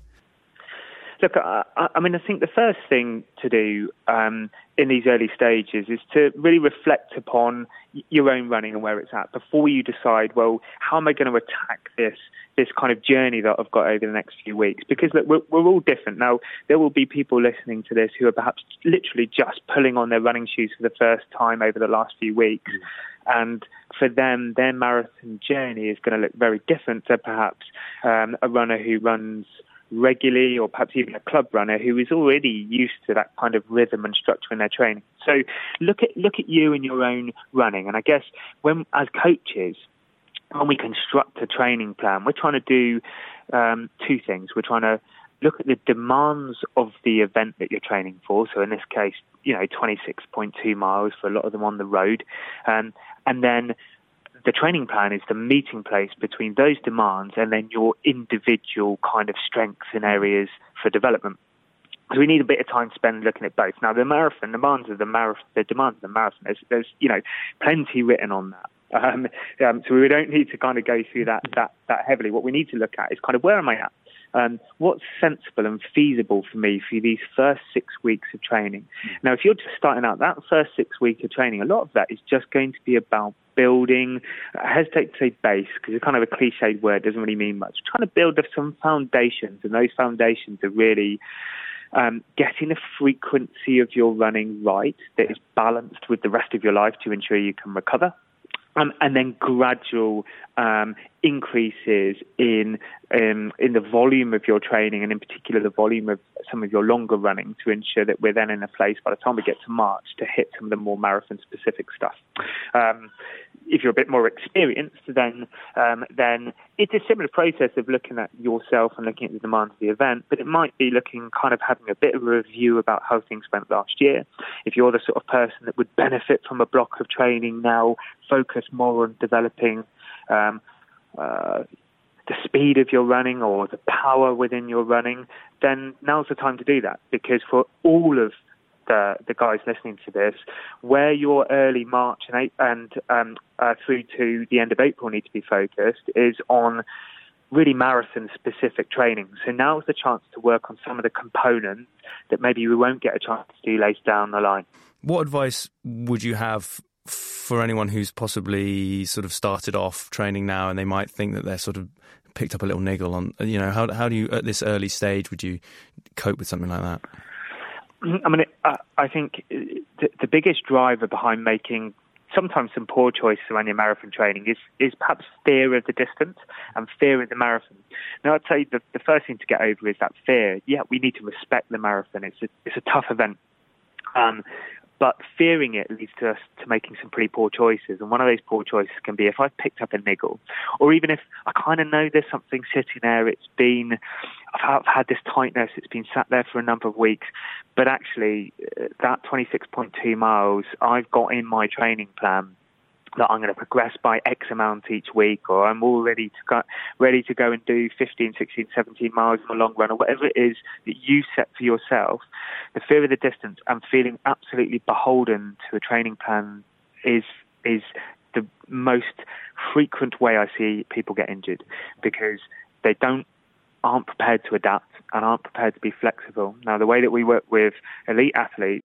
Speaker 7: Look, I, I I mean, I think the first thing to do um, in these early stages is to really reflect upon your own running and where it's at before you decide, well, how am I going to attack this this kind of journey that I've got over the next few weeks? Because look, we're, we're all different. Now, there will be people listening to this who are perhaps literally just pulling on their running shoes for the first time over the last few weeks. And for them, their marathon journey is going to look very different to perhaps um, a runner who runs regularly or perhaps even a club runner who is already used to that kind of rhythm and structure in their training. So look at look at you and your own running. And I guess when as coaches, when we construct a training plan, we're trying to do um, two things. We're trying to look at the demands of the event that you're training for. So in this case, you know, 26.2 miles for a lot of them on the road, um, and then the training plan is the meeting place between those demands and then your individual kind of strengths and areas for development. So we need a bit of time spent looking at both. Now the marathon demands of the marathon, the demands of the marathon. There's, there's you know plenty written on that. Um, um, so we don't need to kind of go through that that that heavily. What we need to look at is kind of where am I at? Um, what's sensible and feasible for me for these first six weeks of training? Now, if you're just starting out, that first six weeks of training, a lot of that is just going to be about building. I hesitate to say base because it's kind of a cliched word, doesn't really mean much. Trying to build up some foundations, and those foundations are really um, getting the frequency of your running right that is balanced with the rest of your life to ensure you can recover. Um, and then gradual um, increases in um, in the volume of your training, and in particular the volume of some of your longer running, to ensure that we're then in a place by the time we get to March to hit some of the more marathon specific stuff. If you're a bit more experienced, then um, then it's a similar process of looking at yourself and looking at the demand of the event, but it might be looking kind of having a bit of a review about how things went last year. If you're the sort of person that would benefit from a block of training now, focus more on developing um, uh, the speed of your running or the power within your running, then now's the time to do that because for all of the, the guys listening to this, where your early March and, and um, uh, through to the end of April need to be focused is on really marathon specific training. So now is the chance to work on some of the components that maybe we won't get a chance to do later down the line.
Speaker 5: What advice would you have for anyone who's possibly sort of started off training now and they might think that they're sort of picked up a little niggle on, you know, how, how do you, at this early stage, would you cope with something like that?
Speaker 7: I mean, I, I think the, the biggest driver behind making sometimes some poor choices around your marathon training is, is perhaps fear of the distance and fear of the marathon. Now, I'd say the, the first thing to get over is that fear. Yeah, we need to respect the marathon. It's a, it's a tough event. Um, but fearing it leads to us to making some pretty poor choices. And one of those poor choices can be if I've picked up a niggle, or even if I kind of know there's something sitting there, it's been, I've had this tightness, it's been sat there for a number of weeks, but actually uh, that 26.2 miles I've got in my training plan that I'm going to progress by X amount each week, or I'm all ready to go, ready to go and do 15, 16, 17 miles in the long run, or whatever it is that you set for yourself, the fear of the distance and feeling absolutely beholden to a training plan is is the most frequent way I see people get injured because they don't aren't prepared to adapt and aren't prepared to be flexible. Now, the way that we work with elite athletes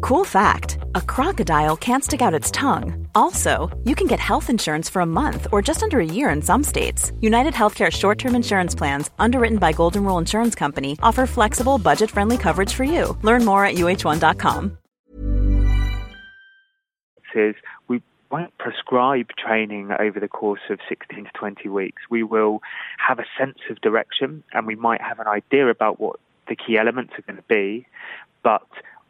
Speaker 8: Cool fact a crocodile can't stick out its tongue. Also, you can get health insurance for a month or just under a year in some states. United Healthcare short term insurance plans, underwritten by Golden Rule Insurance Company, offer flexible, budget friendly coverage for you. Learn more at uh1.com.
Speaker 7: is we won't prescribe training over the course of 16 to 20 weeks. We will have a sense of direction and we might have an idea about what the key elements are going to be, but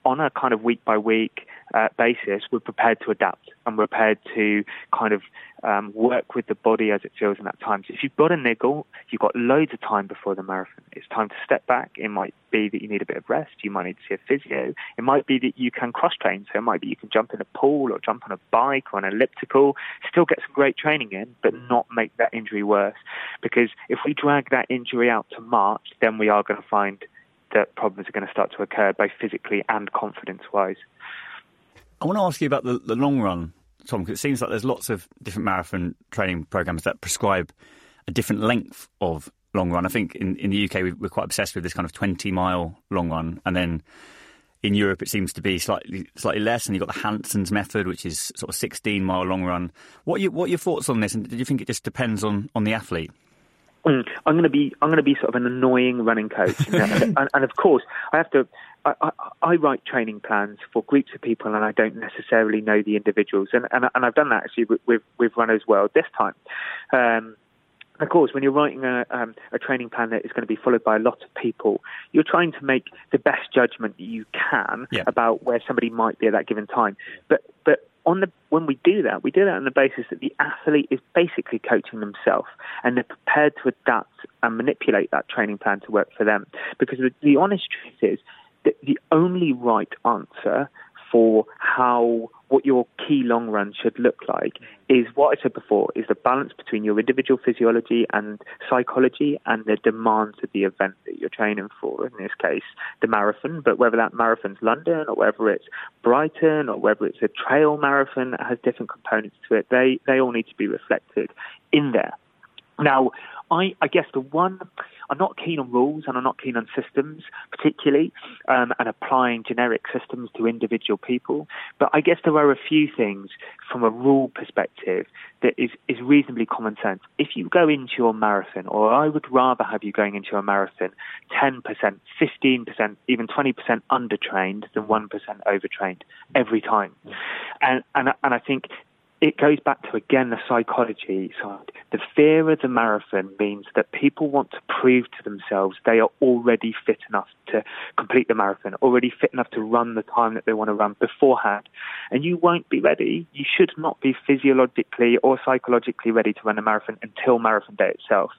Speaker 7: on a kind of week by week uh, basis, we're prepared to adapt and we're prepared to kind of um, work with the body as it feels in that time. So if you've got a niggle, you've got loads of time before the marathon. It's time to step back. It might be that you need a bit of rest. You might need to see a physio. It might be that you can cross train. So it might be you can jump in a pool or jump on a bike or an elliptical, still get some great training in, but not make that injury worse. Because if we drag that injury out to March, then we are going to find – that problems are going to start to occur, both physically and confidence wise.
Speaker 4: I want to ask you about the, the long run, Tom, because it seems like there's lots of different marathon training programs that prescribe a different length of long run. I think in, in the UK we're quite obsessed with this kind of 20 mile long run, and then in Europe it seems to be slightly slightly less. And you've got the Hansons method, which is sort of 16 mile long run. What are, you, what are your thoughts on this? And do you think it just depends on, on the athlete?
Speaker 7: Mm, I'm going to be I'm going to be sort of an annoying running coach, and, and, and, of course I have to. I, I, I, write training plans for groups of people, and I don't necessarily know the individuals, and and, and I've done that actually with with, with Runners World this time. Um, of course, when you're writing a, um, a training plan that is going to be followed by a lot of people, you're trying to make the best judgment that you can yeah. about where somebody might be at that given time. But but on the when we do that, we do that on the basis that the athlete is basically coaching themselves and they're prepared to adapt and manipulate that training plan to work for them. Because the, the honest truth is that the only right answer for how what your key long run should look like is what I said before is the balance between your individual physiology and psychology and the demands of the event that you're training for, in this case, the marathon, but whether that marathon's London or whether it's Brighton or whether it's a trail marathon that has different components to it, they, they all need to be reflected in there. Now, I, I guess the one I'm not keen on rules and I'm not keen on systems particularly um, and applying generic systems to individual people. But I guess there are a few things from a rule perspective that is, is reasonably common sense. If you go into your marathon, or I would rather have you going into a marathon 10%, 15%, even 20% undertrained than 1% overtrained every time. And, and, and I think it goes back to again the psychology side. The fear of the marathon means that people want to prove to themselves they are already fit enough to complete the marathon, already fit enough to run the time that they want to run beforehand. And you won't be ready. You should not be physiologically or psychologically ready to run a marathon until marathon day itself.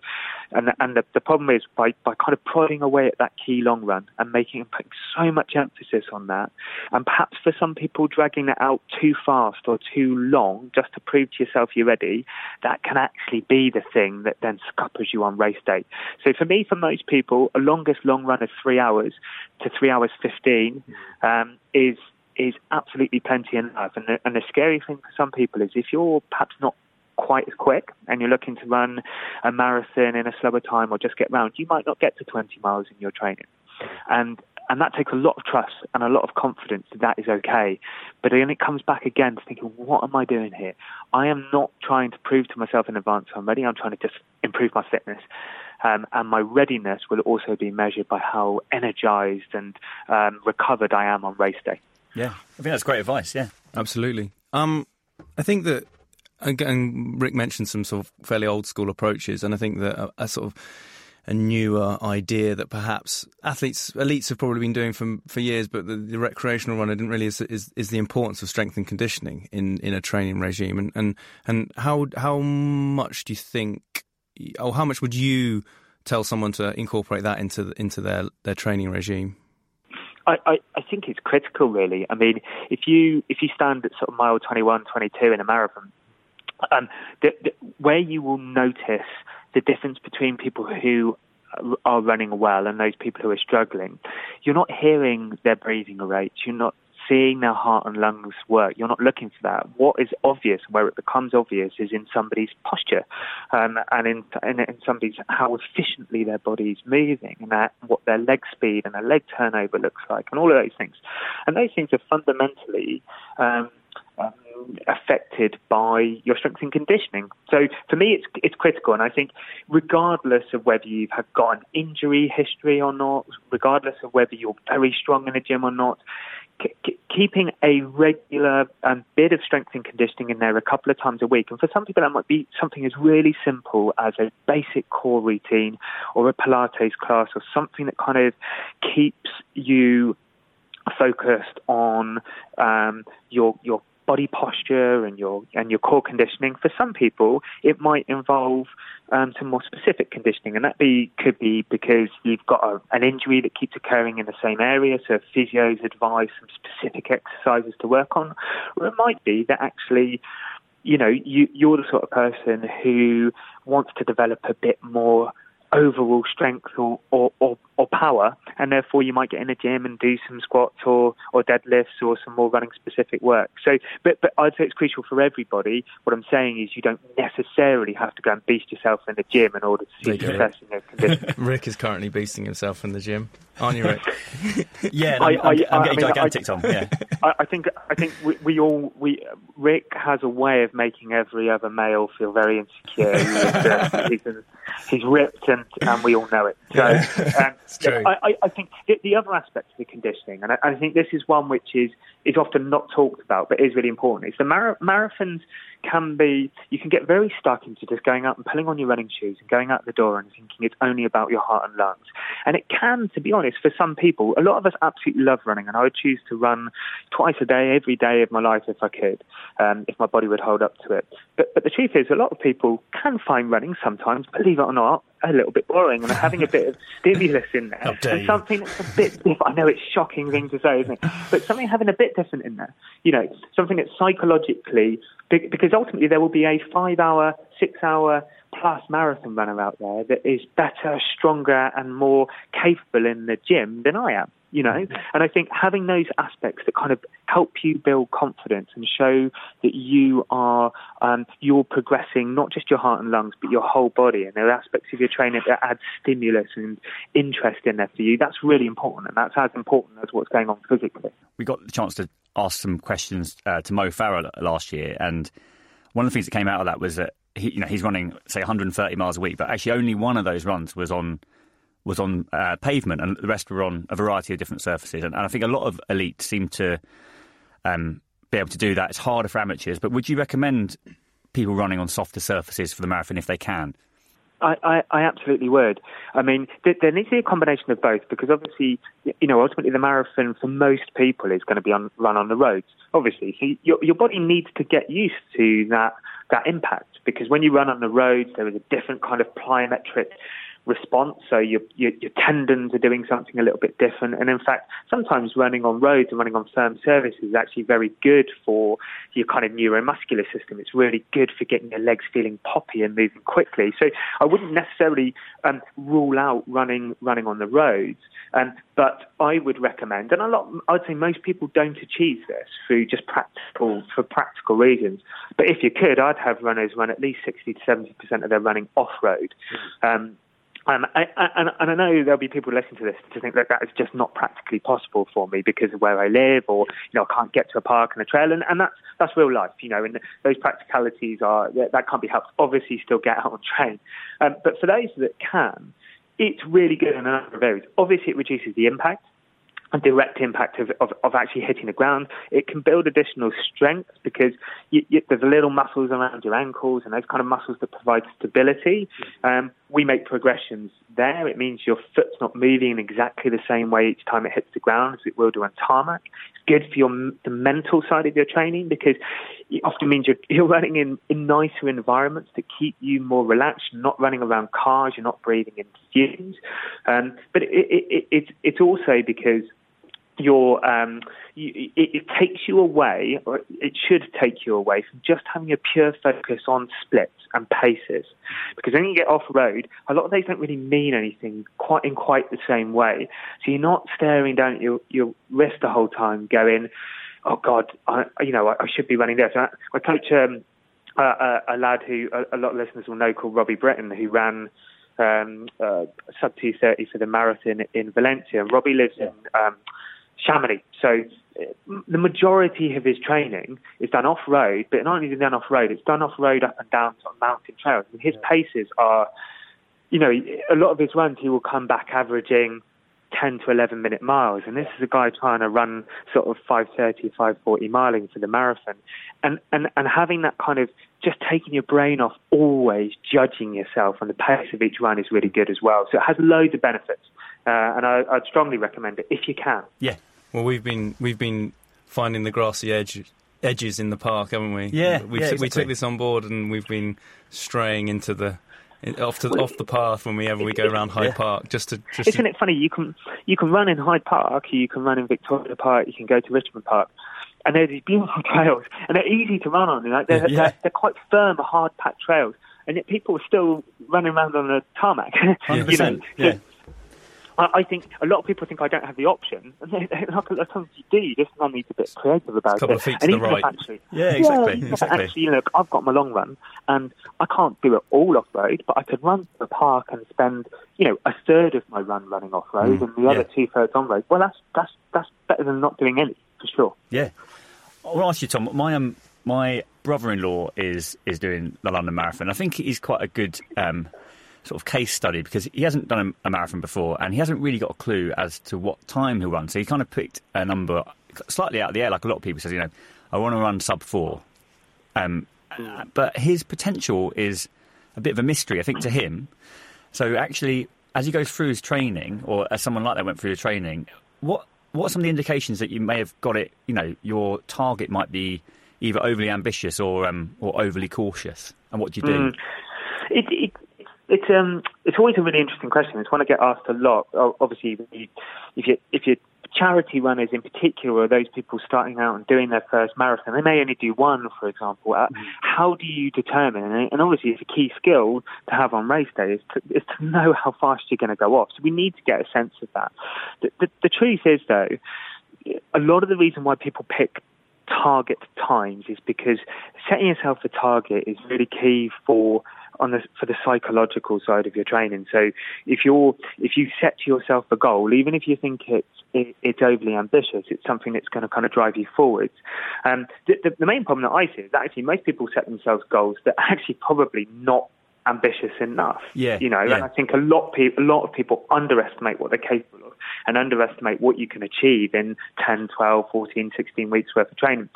Speaker 7: And and the, the problem is by, by kind of prodding away at that key long run and making and putting so much emphasis on that, and perhaps for some people dragging it out too fast or too long just to prove to yourself you're ready, that can actually be the thing that then scuppers you on race day. So for me, for most people, a longest long run of three hours to three hours fifteen um, is is absolutely plenty enough. And the, and the scary thing for some people is if you're perhaps not quite as quick and you're looking to run a marathon in a slower time or just get round, you might not get to 20 miles in your training. And and that takes a lot of trust and a lot of confidence that that is okay. But then it comes back again to thinking, what am I doing here? I am not trying to prove to myself in advance I'm ready. I'm trying to just improve my fitness. Um, and my readiness will also be measured by how energized and um, recovered I am on race day.
Speaker 4: Yeah, I think that's great advice. Yeah,
Speaker 5: absolutely. Um, I think that again, Rick mentioned some sort of fairly old school approaches, and I think that a, a sort of a newer idea that perhaps athletes, elites have probably been doing for for years, but the, the recreational runner didn't really is, is, is the importance of strength and conditioning in, in a training regime, and and and how how much do you think, or how much would you tell someone to incorporate that into into their their training regime?
Speaker 7: I, I, I think it's critical, really. I mean, if you if you stand at sort of mile 21, 22 in a marathon, um, the, the, where you will notice the difference between people who are running well and those people who are struggling, you're not hearing their breathing rates. You're not seeing their heart and lungs work. You're not looking for that. What is obvious, where it becomes obvious, is in somebody's posture, um, and in, in, in somebody's how efficiently their body is moving, and that, what their leg speed and their leg turnover looks like, and all of those things. And those things are fundamentally. Um, affected by your strength and conditioning. So for me, it's it's critical, and I think regardless of whether you've had got an injury history or not, regardless of whether you're very strong in the gym or not, keeping a regular um, bit of strength and conditioning in there a couple of times a week. And for some people, that might be something as really simple as a basic core routine or a Pilates class or something that kind of keeps you focused on um, your your body posture and your and your core conditioning. For some people, it might involve um, some more specific conditioning, and that be could be because you've got a, an injury that keeps occurring in the same area. So physios advise some specific exercises to work on, or it might be that actually. You know, you, you're the sort of person who wants to develop a bit more overall strength or, or, or, or, power, and therefore you might get in a gym and do some squats or, or deadlifts or some more running specific work. So, but, but I'd say it's crucial for everybody. What I'm saying is you don't necessarily have to go and beast yourself in the gym in order to see success in your condition.
Speaker 5: Rick is currently beasting himself in the gym, aren't you, Rick?
Speaker 4: yeah, I, am I, I'm, getting I gigantic, Tom. Yeah,
Speaker 7: I, think I think we, we, all we Rick has a way of making every other male feel very insecure. he's, uh, he's, he's ripped and, and we all know it. So um, I, I, think the, the, other aspect of the conditioning, and I, I, think this is one which is, is often not talked about but is really important, is the mar- marathons can be, you can get very stuck into just going out and pulling on your running shoes and going out the door and thinking it's only about your heart and lungs. And it can, to be honest, for some people, a lot of us absolutely love running, and I would choose to run twice a day, every day of my life if I could, um, if my body would hold up to it. But, but the truth is, a lot of people can find running sometimes, believe it or not, a little bit boring and having a bit of stimulus in there. and something that's a bit different. I know it's a shocking thing to say, isn't it? But something having a bit different in there. You know, something that psychologically, because ultimately there will be a five hour, six hour plus marathon runner out there that is better, stronger, and more capable in the gym than I am you know? And i think having those aspects that kind of help you build confidence and show that you are um, you're progressing not just your heart and lungs but your whole body and there are aspects of your training that add stimulus and interest in there for you that's really important and that's as important as what's going on physically.
Speaker 4: We got the chance to ask some questions uh, to mo farah last year and one of the things that came out of that was that he, you know he's running say 130 miles a week but actually only one of those runs was on was on uh, pavement, and the rest were on a variety of different surfaces. And, and, I think a lot of elites seem to um, be able to do that. It's harder for amateurs. But would you recommend people running on softer surfaces for the marathon if they can?
Speaker 7: I, I, I absolutely would. I mean, there, there needs to be a combination of both because obviously, you know, ultimately the marathon for most people is going to be on, run on the roads. Obviously, so your your body needs to get used to that that impact because when you run on the roads, there is a different kind of plyometric response. So your, your, your tendons are doing something a little bit different. And in fact, sometimes running on roads and running on firm surfaces is actually very good for your kind of neuromuscular system. It's really good for getting your legs feeling poppy and moving quickly. So I wouldn't necessarily um, rule out running running on the roads. Um, but I would recommend, and a lot, I'd say most people don't achieve this through just practical for practical reasons. But if you could, I'd have runners run at least sixty to seventy percent of their running off road. Um, um, I, and, and I know there'll be people listening to this to think that that is just not practically possible for me because of where I live, or you know I can't get to a park and a trail, and, and that's that's real life, you know. And those practicalities are that, can't be helped. Obviously, still get out and train, um, but for those that can, it's really good in a number of areas. Obviously, it reduces the impact a direct impact of, of, of, actually hitting the ground. It can build additional strength because you, you, there's little muscles around your ankles and those kind of muscles that provide stability. Um, we make progressions there. It means your foot's not moving in exactly the same way each time it hits the ground as it will do on tarmac. It's good for your the mental side of your training because it often means you're, you're running in, in nicer environments that keep you more relaxed. Not running around cars. You're not breathing in fumes. Um, but it, it, it, it's it's also because your um, you, it, it, takes you away, or it should take you away from just having a pure focus on splits and paces. Because when you get off road, a lot of those don't really mean anything quite in quite the same way. So you're not staring down at your, your wrist the whole time, going, "Oh God, I, you know, I, I should be running this." I, I coach um, a, a, lad who a, a lot of listeners will know called Robbie Britton, who ran um, uh, sub 230 for the marathon in Valencia. Robbie lives in um, Chamonix. So uh, the majority of his training is done off road, but not only is it done off road, it's done off road up and down sort of mountain trails. And his paces are, you know, a lot of his runs he will come back averaging 10 to 11 minute miles. And this is a guy trying to run sort of 530, 540 miling for the marathon. And, and, and having that kind of just taking your brain off always judging yourself on the pace of each run is really good as well. So it has loads of benefits. Uh, and I, would strongly recommend it if you can.
Speaker 4: Yeah,
Speaker 5: well, we've been we've been finding the grassy edge edges in the park, haven't we?
Speaker 4: Yeah,
Speaker 5: we
Speaker 4: yeah, exactly.
Speaker 5: we took this on board, and we've been straying into the off to off the path whenever we go around Hyde yeah. Park. Just to just
Speaker 7: isn't
Speaker 5: to...
Speaker 7: it funny? You can you can run in Hyde Park, you can run in Victoria Park, you can go to Richmond Park, and there's these beautiful trails, and they're easy to run on. Like they're, yeah. they're, they're quite firm, hard packed trails, and yet people are still running around on the tarmac.
Speaker 4: you know, yeah.
Speaker 7: I, I, think a lot of people think I don't have the option, and they, they, like, sometimes you do. You just I need to be creative about
Speaker 5: a couple
Speaker 7: it.
Speaker 5: Of feet
Speaker 7: and
Speaker 5: to the right.
Speaker 7: Actually,
Speaker 4: yeah, exactly.
Speaker 7: Yeah,
Speaker 4: exactly.
Speaker 7: Actually, you know, I've got my long run, and I can't do it all off road, but I could run to the park and spend, you know, a third of my run running off road, mm, and the other two thirds on road. Well, that's that's that's better than not doing any, for sure.
Speaker 4: Yeah. I'll ask you, Tom. My um, my brother-in-law is is doing the London Marathon. I think he's quite a good. Um, sort of case study because he hasn't done a, marathon before and he hasn't really got a clue as to what time he'll run. So he kind of picked a number slightly out of the air, like a lot of people says, you know, I want to run sub four. Um, but his potential is a bit of a mystery, I think, to him. So actually, as he goes through his training, or as someone like that went through the training, what what are some of the indications that you may have got it? You know, your target might be either overly ambitious or um, or overly cautious. And what do you do? Mm.
Speaker 7: It, it, it's um, it's always a really interesting question. It's one I get asked a lot. Obviously, if you if you charity runners in particular, or those people starting out and doing their first marathon, they may only do one, for example. Uh, mm-hmm. How do you determine? And obviously, it's a key skill to have on race day is to, is to know how fast you're going to go off. So we need to get a sense of that. The, the, the truth is, though, a lot of the reason why people pick target times is because setting yourself a target is really key for on the for the psychological side of your training. So if you're if you set yourself a goal, even if you think it's it, it's overly ambitious, it's something that's going to kind of drive you forwards. Um, the, the, the main problem that I see is that actually most people set themselves goals that are actually probably not ambitious enough.
Speaker 4: Yeah,
Speaker 7: you know,
Speaker 4: yeah.
Speaker 7: and I think a lot of people, a lot of people underestimate what they're capable of and underestimate what you can achieve in 10, 12, 14, 16 weeks worth of training.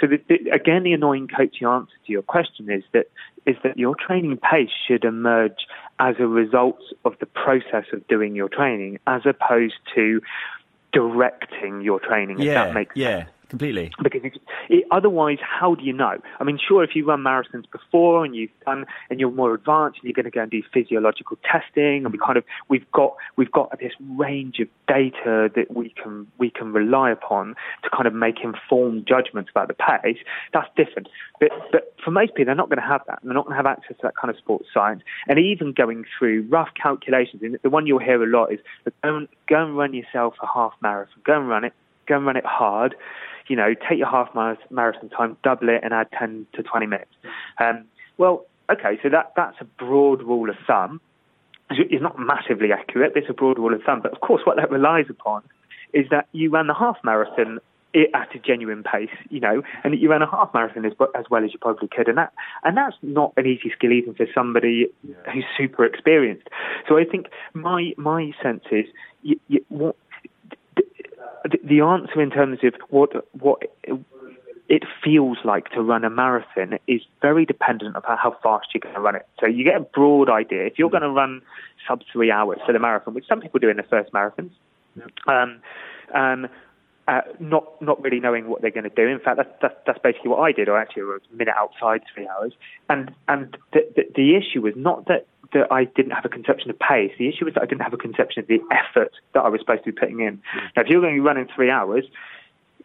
Speaker 7: So the, the, again, the annoying coaching answer to your question is that is that your training pace should emerge as a result of the process of doing your training, as opposed to directing your training. If
Speaker 4: yeah,
Speaker 7: that makes
Speaker 4: yeah,
Speaker 7: sense.
Speaker 4: Completely.
Speaker 7: Because it, otherwise, how do you know? I mean, sure, if you run marathons before and you've done and you're more advanced and you're going to go and do physiological testing, and we kind of we've got we've got this range of data that we can we can rely upon to kind of make informed judgments about the pace. That's different. But but for most people, they're not going to have that. They're not going to have access to that kind of sports science. And even going through rough calculations, and the one you'll hear a lot is go and, go and run yourself a half marathon. Go and run it. Go and run it hard you know, take your half marathon time, double it, and add 10 to 20 minutes. Um, well, okay, so that, that's a broad rule of thumb. It's not massively accurate, but it's a broad rule of thumb. But of course, what that relies upon is that you ran the half marathon at a genuine pace, you know, and that you ran a half marathon as, as well as you probably could, and that and that's not an easy skill even for somebody yeah. who's super experienced. So I think my my sense is you, you, what the answer in terms of what what it feels like to run a marathon is very dependent upon how fast you're going to run it. So you get a broad idea. If you're going to run sub three hours for the marathon, which some people do in their first marathons, um, um, uh, not not really knowing what they're going to do. In fact, that's, that's, that's basically what I did. I actually was a minute outside three hours, and and the, the, the issue was not that that I didn't have a conception of pace. The issue was that I didn't have a conception of the effort that I was supposed to be putting in. Mm. Now, if you're going to be running three hours,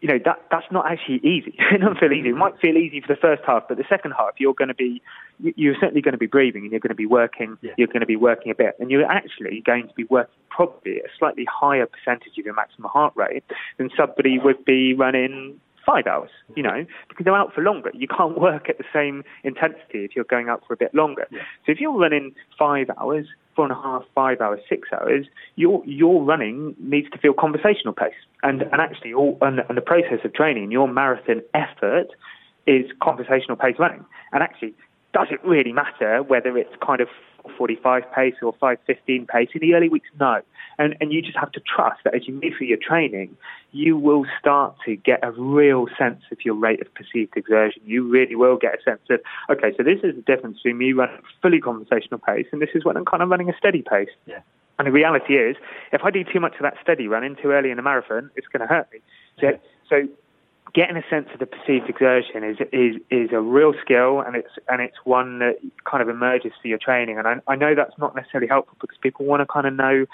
Speaker 7: you know that that's not actually easy. it doesn't feel easy. It might feel easy for the first half, but the second half, you're going to be you're certainly going to be breathing, and you're going to be working. Yeah. You're going to be working a bit, and you're actually going to be working probably a slightly higher percentage of your maximum heart rate than somebody would be running five hours, you know, because they're out for longer. You can't work at the same intensity if you're going out for a bit longer. Yeah. So if you're running five hours, four and a half, five hours, six hours, your your running needs to feel conversational pace. And and actually, all and, and the process of training, your marathon effort is conversational pace running. And actually, does it really matter whether it's kind of 45 pace or 515 pace in the early weeks? No. And, and you just have to trust that as you move through your training, you will start to get a real sense of your rate of perceived exertion. You really will get a sense of, okay, so this is the difference between me running a fully conversational pace and this is when I'm kind of running a steady pace.
Speaker 4: Yeah.
Speaker 7: And the reality is, if I do too much of that steady running too early in a marathon, it's going to hurt me. So, so getting a sense of the perceived exertion is is is a real skill, and it's and it's one that kind of emerges through your training. And I, I know that's not necessarily helpful because people want to kind of know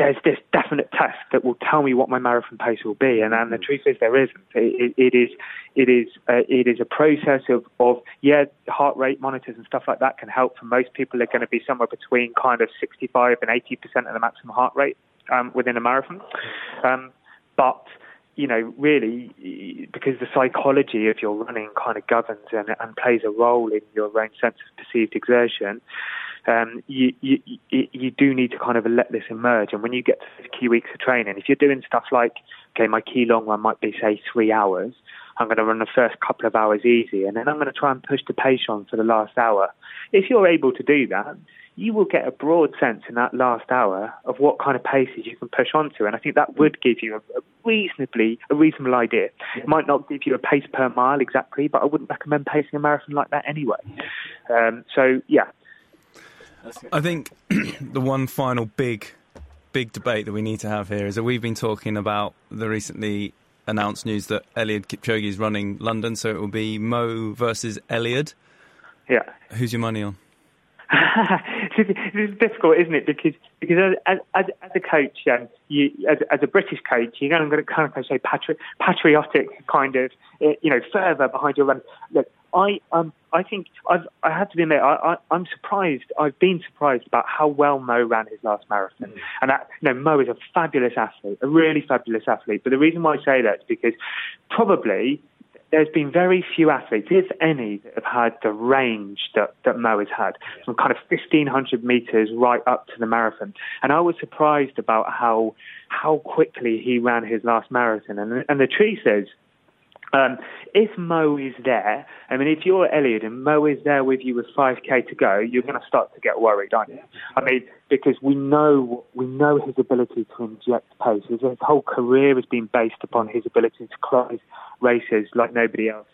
Speaker 7: there's this definite test that will tell me what my marathon pace will be, and, and the truth is there isn't. It, it, it is it is uh, it is a process of of yeah, heart rate monitors and stuff like that can help. For most people, they're going to be somewhere between kind of 65 and 80 percent of the maximum heart rate um, within a marathon, um, but you know, really, because the psychology of your running kind of governs and, and plays a role in your own sense of perceived exertion, um, you, you, you do need to kind of let this emerge. And when you get to the key weeks of training, if you're doing stuff like, okay, my key long run might be, say, three hours, I'm going to run the first couple of hours easy, and then I'm going to try and push the pace on for the last hour. If you're able to do that, you will get a broad sense in that last hour of what kind of paces you can push onto. And I think that would give you a, reasonably a reasonable idea. It might not give you a pace per mile exactly, but I wouldn't recommend pacing a marathon like that anyway. Um, so yeah.
Speaker 5: I think the one final big big debate that we need to have here is that we've been talking about the recently announced news that Eliud Kipchoge is running London, so it will be Mo versus Eliud.
Speaker 7: Yeah.
Speaker 5: Who's your money on?
Speaker 7: it's difficult, isn't it? Because because as as, as a coach, um, you as, as a British coach, you're going to kind of say patri- patriotic kind of eh, you know fervour behind your run. Look, I um I think I've I have to be admit I, I am surprised. I've been surprised about how well Mo ran his last marathon, mm. and that you know Mo is a fabulous athlete, a really fabulous athlete. But the reason why I say that is because probably there's been very few athletes, if any, that have had the range that, that Mo has had, from kind of 1,500 metres right up to the marathon. And I was surprised about how how quickly he ran his last marathon. And, and the truth is, Um, if Mo is there, I mean, if you're Eliud and Mo is there with you with 5k to go, you're going to start to get worried, aren't you? I mean, because we know we know his ability to inject pace. His, whole career has been based upon his ability to close races like nobody else.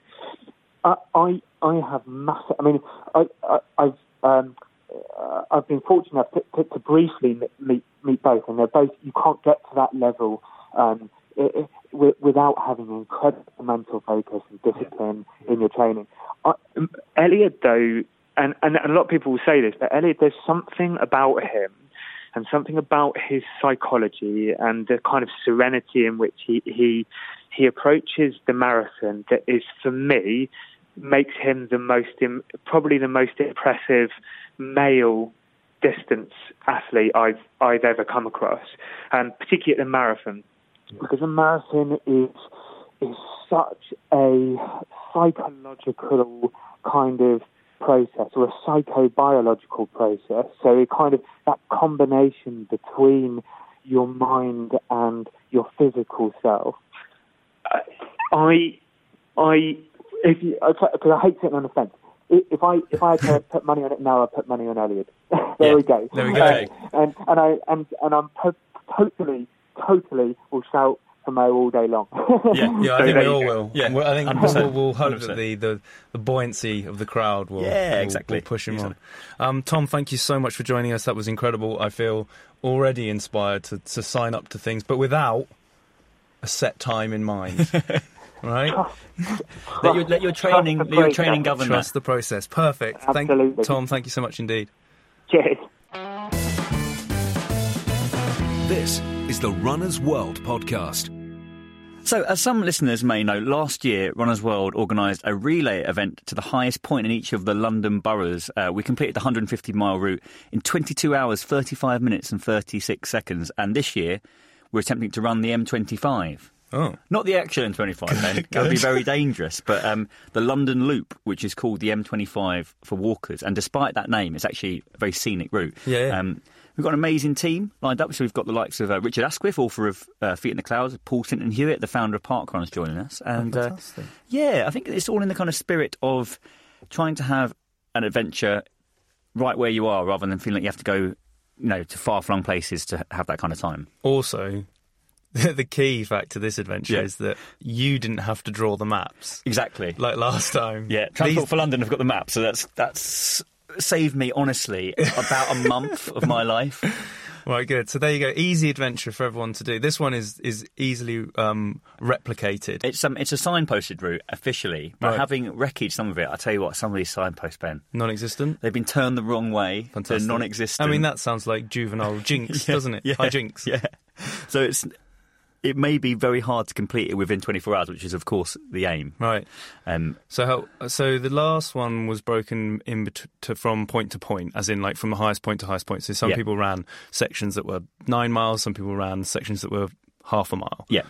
Speaker 7: I I, I have massive. I mean, I, I I've um, uh, I've been fortunate to, to, to briefly meet meet both, and they're both. You can't get to that level. Um, it, it, without having incredible mental focus and discipline yeah. in your training. I, um, Eliud, though, and, and, and a lot of people will say this, but Eliud, there's something about him and something about his psychology and the kind of serenity in which he he he approaches the marathon that is for me makes him the most probably the most impressive male distance athlete I've I've ever come across, and particularly at the marathon because a marathon is is such a psychological kind of process or a psychobiological process. So it kind of that combination between your mind and your physical self. I, I, if you, because I hate sitting on the fence. If I if I had to put money on it now, I'd put money on Eliud. there
Speaker 4: yeah,
Speaker 7: we go.
Speaker 4: There we go.
Speaker 7: Um, and and I and and I'm to- totally totally will shout for Mo all day long.
Speaker 5: yeah, yeah, I think we all will.
Speaker 4: Yeah,
Speaker 5: I think we'll, we'll, hope 100%. that the, the, the buoyancy of the crowd will,
Speaker 4: yeah,
Speaker 5: will,
Speaker 4: exactly.
Speaker 5: will push him exactly. on. Um, Tom, thank you so much for joining us. That was incredible. I feel already inspired to, to sign up to things, but without a set time in mind. right?
Speaker 4: let, your, let your training, let your training govern
Speaker 5: Trust
Speaker 4: that.
Speaker 5: the process. Perfect.
Speaker 7: Absolutely.
Speaker 5: Thank, Tom, thank you so much indeed.
Speaker 7: Cheers.
Speaker 3: This is the Runner's World podcast.
Speaker 4: So, as some listeners may know, last year Runners World organised a relay event to the highest point in each of the London boroughs. Uh, we completed the 150 mile route in 22 hours, 35 minutes, and 36 seconds. And this year, we're attempting to run the M25.
Speaker 5: Oh.
Speaker 4: Not the actual M25, then. that would be very dangerous. But um, the London Loop, which is called the M25 for walkers. And despite that name, it's actually a very scenic route.
Speaker 5: Yeah. yeah. Um,
Speaker 4: We've got an amazing team lined up. So we've got the likes of uh, Richard Askwith, author of uh, Feet in the Clouds, Paul Sinton Hewitt, the founder of Parkrun, is joining us. And
Speaker 5: uh,
Speaker 4: yeah, I think it's all in the kind of spirit of trying to have an adventure right where you are, rather than feeling like you have to go, you know, to far flung places to have that kind of time.
Speaker 5: Also, the key fact to this adventure
Speaker 4: Yeah.
Speaker 5: is that you didn't have to draw the maps
Speaker 4: Exactly.
Speaker 5: like last time.
Speaker 4: Yeah, Transport
Speaker 5: These-
Speaker 4: for London have got the map, so that's that's saved me honestly about a month of my life.
Speaker 5: Right, good. So there you go. Easy adventure for everyone to do. This one is is easily um, replicated.
Speaker 4: It's um, it's a signposted route officially, but
Speaker 5: Right.
Speaker 4: having wreckage some of it, I tell you what, some of these signposts, Ben,
Speaker 5: Non-existent.
Speaker 4: they've been turned the wrong way.
Speaker 5: Fantastic.
Speaker 4: They're non-existent.
Speaker 5: I mean, that sounds like juvenile jinx,
Speaker 4: Yeah,
Speaker 5: doesn't it?
Speaker 4: Yeah,
Speaker 5: High jinx.
Speaker 4: Yeah. So it's it may be very hard to complete it within 24 hours, which is of course the aim.
Speaker 5: Right.
Speaker 4: Um,
Speaker 5: So how, so the last one was broken in bet- to, from point to point, as in like from the highest point to highest point. So some
Speaker 4: Yeah.
Speaker 5: people ran sections that were nine miles, some people ran sections that were half a mile.
Speaker 4: yeah.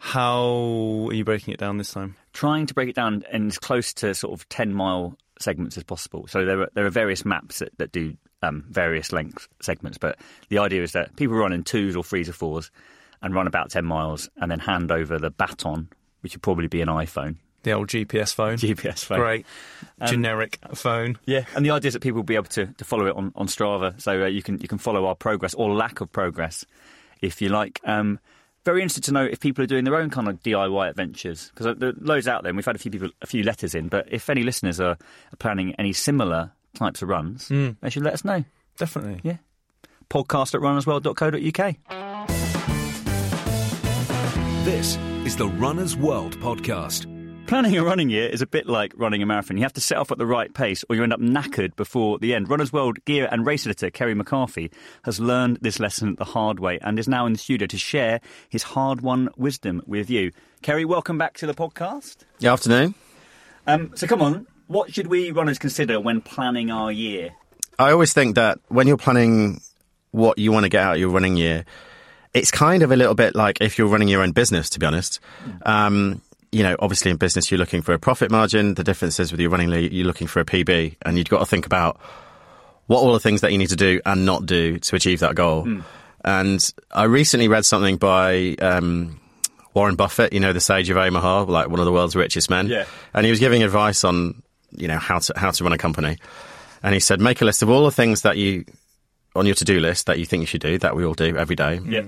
Speaker 5: How are you breaking it down this time?
Speaker 4: trying to break it down in as close to sort of 10 mile segments as possible. So there are, there are various maps that, that do um, various length segments, but the idea is that people run in twos or threes or fours and run about 10 miles and then hand over the baton, which would probably be an iPhone,
Speaker 5: The old GPS phone.
Speaker 4: GPS phone.
Speaker 5: Great. Generic phone.
Speaker 4: Yeah, and the idea is that people will be able to, to follow it on, on Strava, so uh, you can you can follow our progress or lack of progress, if you like. Um, very interested to know if people are doing their own kind of DIY adventures because there are loads out there. and We've had a few people, a few letters in, but if any listeners are, are planning any similar types of runs, they should let us know.
Speaker 5: Definitely.
Speaker 4: Yeah, podcast at runnersworld.co.uk.
Speaker 3: This is the Runner's World podcast.
Speaker 4: Planning a running year is a bit like running a marathon. You have to set off at the right pace or you end up knackered before the end. Runners World gear and race editor Kerry McCarthy has learned this lesson the hard way and is now in the studio to share his hard won wisdom with you. Kerry, welcome back to the podcast.
Speaker 9: Good afternoon.
Speaker 4: Um, so come on, what should we runners consider when planning our year?
Speaker 9: I always think that when you're planning what you want to get out of your running year, it's kind of a little bit like if you're running your own business, to be honest. Um, you know, obviously in business, you're looking for a profit margin. The difference is with your running you're looking for a PB, and you've got to think about what all the things that you need to do and not do to achieve that goal. And I recently read something by um, Warren Buffett, you know, the sage of Omaha, like one of the world's richest men.
Speaker 4: Yeah.
Speaker 9: And he was giving advice on, you know, how to how to run a company. And he said, make a list of all the things that you on your to do list that you think you should do, that we all do every day.
Speaker 4: Yeah.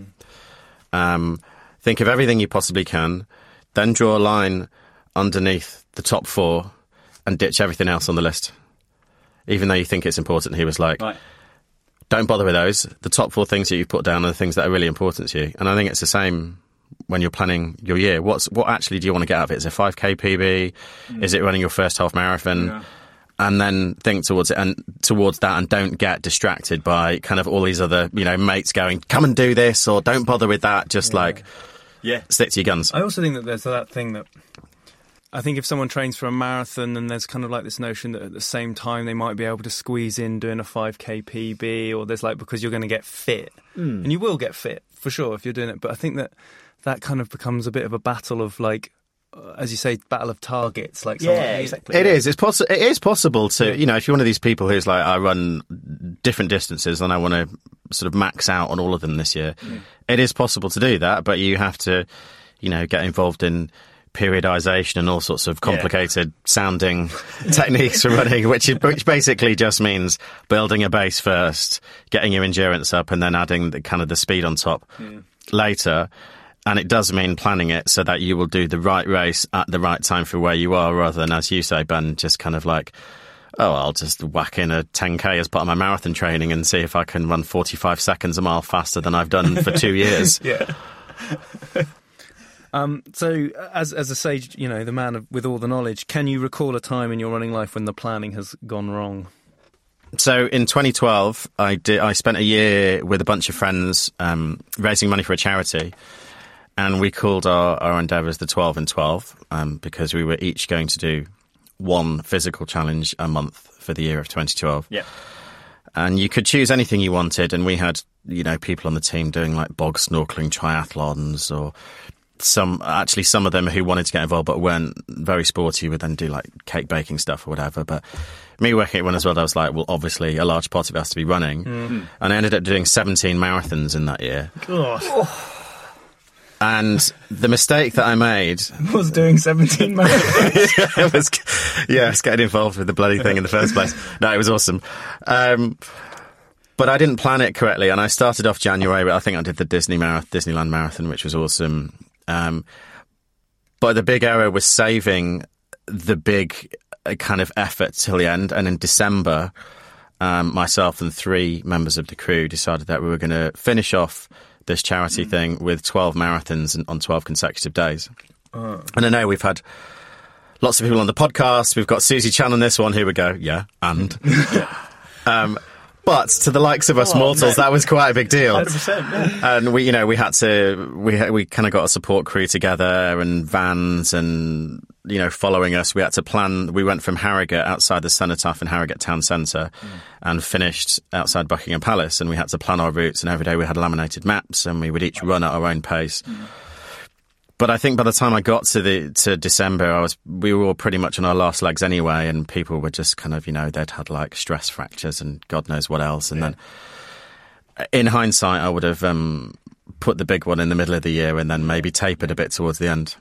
Speaker 9: Um, think of everything you possibly can, then draw a line underneath the top four and ditch everything else on the list. Even though you think it's important, he was like,
Speaker 4: Right.
Speaker 9: don't bother with those. The top four things that you've put down are the things that are really important to you. And I think it's the same when you're planning your year. What's what actually do you want to get out of it? Is it a 5k PB? Is it running your first half marathon? And then think towards it and towards that, and don't get distracted by kind of all these other you know mates going, "Come and do this," or "Don't bother with that." Just like
Speaker 4: Yeah.
Speaker 9: stick to your guns.
Speaker 5: I also think that there's that thing that I think if someone trains for a marathon and there's kind of like this notion that at the same time they might be able to squeeze in doing a 5k PB or there's like because you're going to get fit hmm. and you will get fit for sure if you're doing it but I think that that kind of becomes a bit of a battle of like as you say battle of targets like someone-
Speaker 4: Yeah, exactly.
Speaker 9: It is. It's possi- It is possible to, you know, if you're one of these people who's like, I run different distances and I want to sort of max out on all of them this year. It is possible to do that, but you have to, you know, get involved in periodization and all sorts of complicated sounding techniques for running, which is, which basically just means building a base first, getting your endurance up, and then adding the kind of the speed on top later. And it does mean planning it so that you will do the right race at the right time for where you are, rather than, as you say, Ben, just kind of like, oh, I'll just whack in a 10k as part of my marathon training and see if I can run 45 seconds a mile faster than I've done for two years.
Speaker 5: yeah um so as as a sage you know the man of, with all the knowledge can you recall a time in your running life when the planning has gone wrong
Speaker 9: So in 2012, I did. I spent a year with a bunch of friends um, raising money for a charity, and we called our, our endeavours the 12 and 12 um, because we were each going to do one physical challenge a month for the year of 2012.
Speaker 4: Yeah.
Speaker 9: And you could choose anything you wanted, and we had you know people on the team doing like bog snorkeling triathlons or. Some actually, some of them who wanted to get involved but weren't very sporty would then do like cake baking stuff or whatever. But me working at one as well, I was like, well, obviously, a large part of it has to be running. And I ended up doing 17 marathons in that year. And the mistake that I made
Speaker 5: was doing 17 miles yeah,
Speaker 9: it was, yeah, it's getting involved with the bloody thing in the first place. No, it was awesome. Um, but I didn't plan it correctly, and I started off January. But I think I did the Disney marathon, Disneyland marathon, which was awesome. Um, but the big error was saving the big uh, kind of effort till the end. And in December, um, myself and three members of the crew decided that we were going to finish off this charity thing with 12 marathons on 12 consecutive days. And I know we've had lots of people on the podcast. We've got Susie Chan on this one. Here we go. Yeah. And. um, but to the likes of us oh, mortals, that was quite a big deal.
Speaker 4: 100%.
Speaker 9: And we, you know, we had to, we we kind of got a support crew together and vans and you know following us. We had to plan. We went from Harrogate outside the Cenotaph in Harrogate town centre, mm. and finished outside Buckingham Palace. And we had to plan our routes. And every day we had laminated maps, and we would each run at our own pace. Mm. But I think by the time I got to the to December, I was we were all pretty much on our last legs anyway, and people were just kind of you know they'd had like stress fractures and God knows what else, and then in hindsight, I would have um, put the big one in the middle of the year and then maybe tapered a bit towards the end.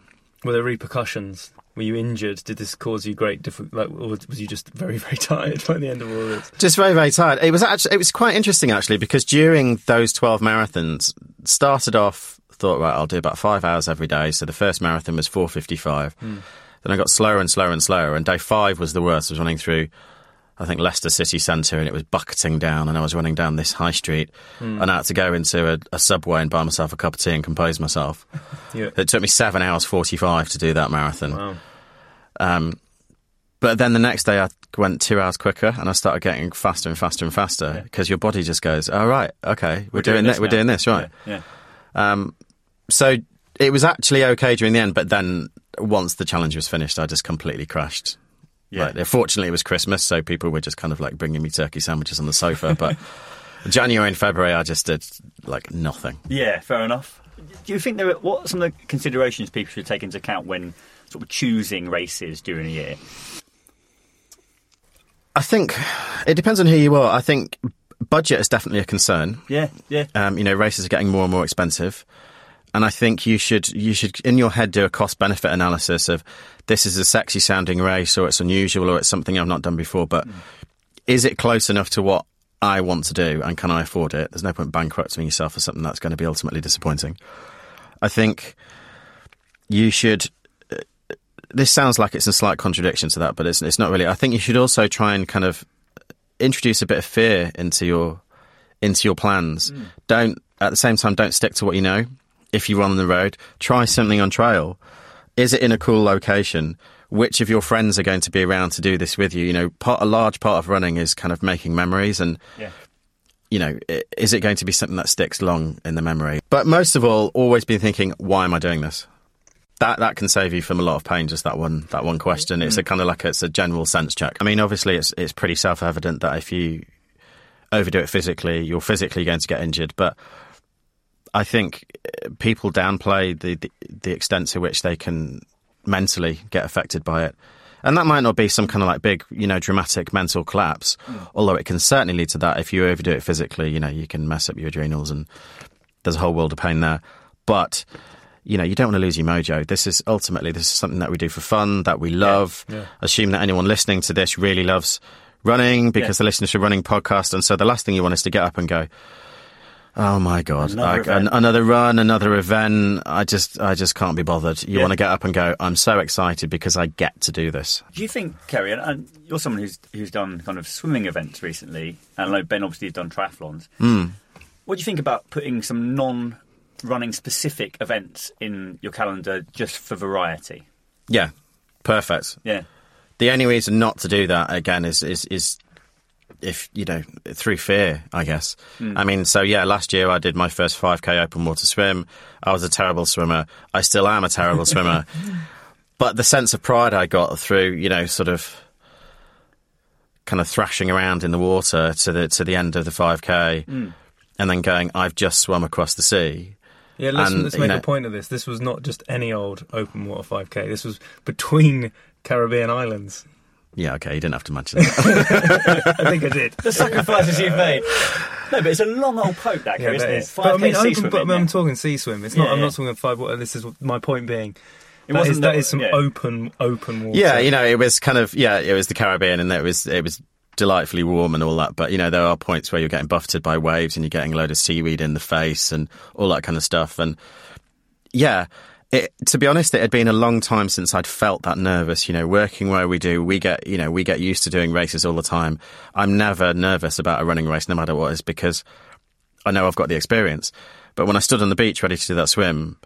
Speaker 5: were there repercussions? Were you injured? Did this cause you great diffi- like or was you just very very tired by the end of all this?
Speaker 9: Just very, very tired. It was actually, it was quite interesting actually because during those 12 marathons, started off, thought, right, I'll do about five hours every day. So the first marathon was 4.55. Then I got slower and slower and slower. And day five was the worst. I was running through, I think, Leicester city centre and it was bucketing down. And I was running down this high street. And I had to go into a, a subway and buy myself a cup of tea and compose myself.
Speaker 5: Yeah.
Speaker 9: It took me seven hours 45 to do that marathon. Um, but then the next day I went two hours quicker and I started getting faster and faster and faster because your body just goes, all right, okay, we're, doing,
Speaker 4: this
Speaker 9: this, we're doing this, right.
Speaker 4: Yeah.
Speaker 9: Um, so it was actually okay during the end, but then once the challenge was finished, I just completely crashed.
Speaker 4: Yeah.
Speaker 9: Like, fortunately, it was Christmas, so people were just kind of like bringing me turkey sandwiches on the sofa. But January and February, I just did like nothing.
Speaker 4: Yeah, fair enough. Do you think there are what are some of the considerations people should take into account when sort of choosing races during a year?
Speaker 9: I think it depends on who you are. I think budget is definitely a concern.
Speaker 4: Yeah, yeah.
Speaker 9: Um, you know, races are getting more and more expensive. And I think you should you should in your head do a cost benefit analysis of this is a sexy sounding race or it's unusual or it's something I've not done before, but is it close enough to what I want to do and can I afford it? There's no point bankrupting yourself for something that's going to be ultimately disappointing. I think you should. uh, This sounds like it's in slight contradiction to that, but it's it's not really. I think you should also try and kind of introduce a bit of fear into your into your plans. Don't at the same time don't stick to what you know. If you run on the road, try something on trail. Is it in a cool location? Which of your friends are going to be around to do this with you? You know, part, a large part of running is kind of making memories and
Speaker 4: Yeah.
Speaker 9: you know, is it going to be something that sticks long in the memory? But most of all, always been thinking, why am I doing this? That that can save you from a lot of pain. Just that one that one question. It's a kind of like it's a general sense check. I mean, obviously, it's it's pretty self evident that if you overdo it physically, you're physically going to get injured. But I think uh, people downplay the, the the extent to which they can mentally get affected by it. And that might not be some kind of like big, you know, dramatic mental collapse, although it can certainly lead to that. If you overdo it physically, you know, you can mess up your adrenals and there's a whole world of pain there. But, you know, you don't want to lose your mojo. This is ultimately, this is something that we do for fun, that we love.
Speaker 5: yeah.
Speaker 9: Assume that anyone listening to this really loves running because
Speaker 4: Yeah.
Speaker 9: they're to a running podcast. And so the last thing you want is to get up and go, Oh my god!
Speaker 4: Another
Speaker 9: I- an- another run, another event. I just, I just can't be bothered. You
Speaker 4: Yeah.
Speaker 9: want to get up and go. I'm so excited because I get to do this.
Speaker 4: Do you think, Kerry, and, and you're someone who's who's done kind of swimming events recently, and I know Ben obviously has done triathlons. Hmm. What do you think about putting some non-running specific events in your calendar just for variety?
Speaker 9: Yeah, perfect.
Speaker 4: Yeah,
Speaker 9: The only reason not to do that again is is is if you know through fear, I guess. Hmm. I mean, so yeah, last year I did my first 5k open water swim. I was a terrible swimmer. I still am a terrible swimmer. But the sense of pride I got through, you know, sort of kind of thrashing around in the water to the to the end of the 5k hmm. and then going I've just swum across the sea.
Speaker 5: Yeah, let's,
Speaker 9: And,
Speaker 5: let's make
Speaker 9: know-
Speaker 5: a point of this. This was not just any old open water 5k. This was between Caribbean islands.
Speaker 9: Yeah, okay, you didn't have to mention that.
Speaker 5: I think I did.
Speaker 4: the sacrifices you've made. No, but it's a long old poke, that, Kerry,
Speaker 5: Yeah,
Speaker 4: isn't
Speaker 5: that
Speaker 4: it?
Speaker 5: is. But I
Speaker 4: 5K
Speaker 5: mean,
Speaker 4: sea
Speaker 5: open,
Speaker 4: swimming,
Speaker 5: but I'm
Speaker 4: yeah.
Speaker 5: talking sea swim. It's
Speaker 4: Yeah,
Speaker 5: not. I'm
Speaker 4: yeah.
Speaker 5: not talking five water. This is my point being.
Speaker 4: It
Speaker 5: That
Speaker 4: wasn't
Speaker 5: is, that
Speaker 4: the-
Speaker 5: is some
Speaker 4: yeah.
Speaker 5: open, open water.
Speaker 9: Yeah, you know, it was kind of yeah, it was the Caribbean, and it was it was delightfully warm and all that. But you know, there are points where you're getting buffeted by waves and you're getting a load of seaweed in the face and all that kind of stuff. And yeah, it, to be honest, it had been a long time since I'd felt that nervous. You know, working where we do, we get you know we get used to doing races all the time. I'm never nervous about a running race, no matter what, is because I know I've got the experience. But when I stood on the beach ready to do that swim,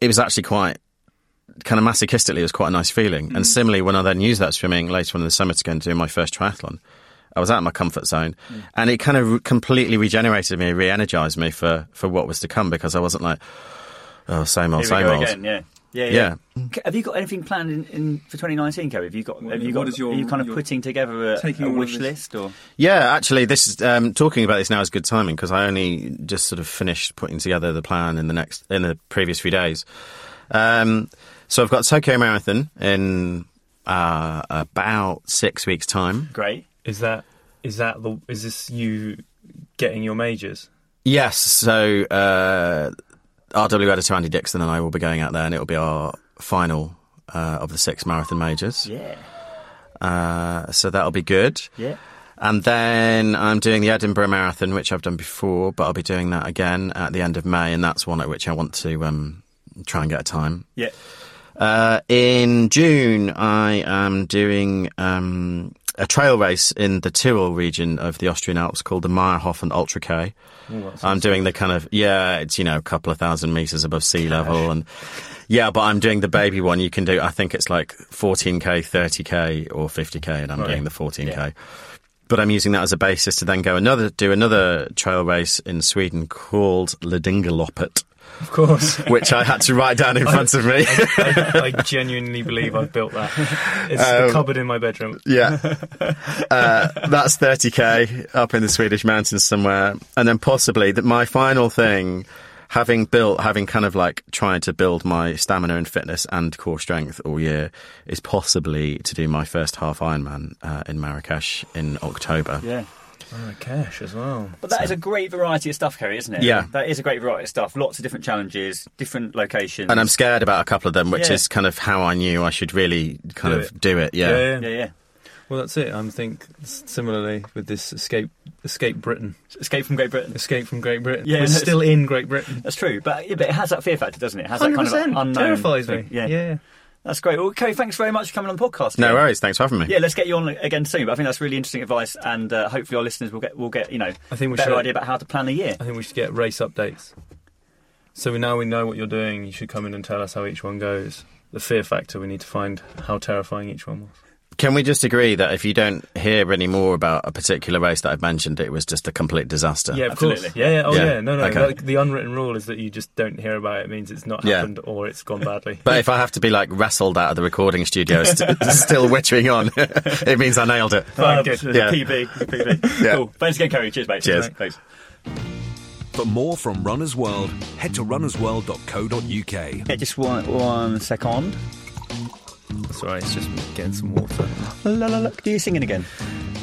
Speaker 9: it was actually quite kind of masochistically, it was quite a nice feeling. And mm. similarly, when I then used that swimming later on in the summer to go and do my first triathlon, I was out of my comfort zone, mm. and it kind of re- completely regenerated me, re-energized me for for what was to come because I wasn't like, oh, same old,
Speaker 4: Here we
Speaker 9: same
Speaker 4: go
Speaker 9: old.
Speaker 4: again, yeah. Yeah,
Speaker 9: Yeah.
Speaker 4: K- Have you got anything planned in, in for 2019, Kerry? Have you got?
Speaker 10: What-
Speaker 4: have you got?
Speaker 10: what is your-
Speaker 4: are you kind of putting together a,
Speaker 10: taking
Speaker 4: a wish list, or
Speaker 9: Yeah, actually, this is um, talking about this now is good timing because I only just sort of finished putting together the plan in the next in the previous few days. Um, so I've got Tokyo Marathon in uh, about six weeks' time.
Speaker 4: great?
Speaker 5: Is that is that the is this you getting your majors?
Speaker 9: Yes, so uh, RW editor Andy Dixon and I will be going out there, and it will be our final uh, of the six marathon majors.
Speaker 4: Yeah,
Speaker 9: Uh, so that'll be good.
Speaker 4: yeah.
Speaker 9: And then I'm doing the Edinburgh Marathon, which I've done before, but I'll be doing that again at the end of May, and that's one at which I want to um, try and get a time.
Speaker 4: Yeah.
Speaker 9: Uh, in June, I am doing um, a trail race in the Tyrol region of the Austrian Alps called the Mayrhofen Ultra K. I'm doing the kind of yeah, it's you know a couple of thousand meters above sea level, and yeah, but I'm doing the baby one. You can do, I think it's like 14k, 30k, or 50k, and I'm doing the 14k.
Speaker 4: Yeah.
Speaker 9: But I'm using that as a basis to then go another do another trail race in Sweden called Lidingoloppet,
Speaker 5: Of course.
Speaker 9: which I had to write down in front of me.
Speaker 5: I, I genuinely believe I've built that. It's
Speaker 9: Um,
Speaker 5: the cupboard in my bedroom.
Speaker 9: Yeah. Uh, that's 30k up in the Swedish mountains somewhere. And then possibly that my final thing, having built, having kind of like tried to build my stamina and fitness and core strength all year, is possibly to do my first half Ironman uh, in Marrakesh in October.
Speaker 4: Yeah.
Speaker 5: Oh, Marrakesh as well.
Speaker 4: But that is a great variety of stuff, Kerry, isn't it?
Speaker 9: Yeah.
Speaker 4: That is a great variety of stuff. Lots of different challenges, different locations.
Speaker 9: And I'm scared about a couple of them, which
Speaker 4: Yeah.
Speaker 9: is kind of how I knew I should really kind
Speaker 5: Do
Speaker 9: of
Speaker 5: it.
Speaker 9: do it. Yeah.
Speaker 5: yeah.
Speaker 4: Yeah, yeah.
Speaker 5: Well, that's it. I think similarly with this escape, escape Britain,
Speaker 4: Escape from Great Britain.
Speaker 5: escape from Great Britain.
Speaker 4: Yeah,
Speaker 5: we're
Speaker 4: no,
Speaker 5: still in Great Britain.
Speaker 4: That's true, but, yeah, but it has that fear factor, doesn't it? It has that
Speaker 5: Hundred
Speaker 4: kind of
Speaker 5: percent
Speaker 4: unknown.
Speaker 5: terrifies
Speaker 4: thing.
Speaker 5: me.
Speaker 4: Yeah.
Speaker 5: yeah.
Speaker 4: That's great. Well, Kerry, thanks very much for coming on the podcast.
Speaker 9: No
Speaker 4: Kerry.
Speaker 9: worries. Thanks for having me.
Speaker 4: Yeah, let's get you on again soon. But I think that's really interesting advice, and uh, hopefully our listeners will get will get you know
Speaker 5: I think we
Speaker 4: a better
Speaker 5: should-
Speaker 4: idea about how to plan a year.
Speaker 5: I think we should get race updates. So we now we know what you're doing. You should come in and tell us how each one goes. The fear factor. We need to find how terrifying each one was.
Speaker 9: Can we just agree that if you don't hear any more about a particular race that I've mentioned, it was just a complete disaster?
Speaker 5: Yeah, of
Speaker 4: Absolutely.
Speaker 5: course. Yeah, yeah. Oh,
Speaker 9: Yeah.
Speaker 5: yeah. No, no.
Speaker 9: Okay.
Speaker 5: Like, the unwritten rule is that you just don't hear about it. It means it's not
Speaker 9: Yeah.
Speaker 5: happened or it's gone badly.
Speaker 9: But if I have to be like wrestled out of the recording studio, st- still wittering on, it means I nailed it.
Speaker 4: Fine, um, good.
Speaker 9: Yeah.
Speaker 4: PB, PB.
Speaker 9: Yeah.
Speaker 4: Cool. Thanks again, Kerry. Cheers, mate.
Speaker 9: Cheers.
Speaker 4: Thanks.
Speaker 3: For more from Runner's World, head to runnersworld.co.uk.
Speaker 4: Yeah, just one one second.
Speaker 5: Right. It's just getting some water.
Speaker 4: La la la. Do you singing again?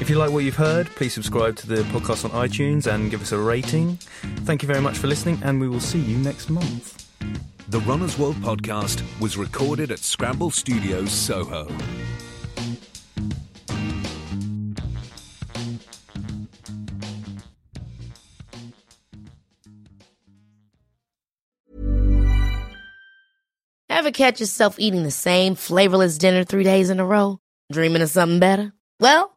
Speaker 5: If you like what you've heard, please subscribe to the podcast on iTunes and give us a rating. Thank you very much for listening, and we will see you next month.
Speaker 3: The Runner's World podcast was recorded at Scramble Studios, Soho.
Speaker 11: Ever catch yourself eating the same flavorless dinner three days in a row? Dreaming of something better? Well,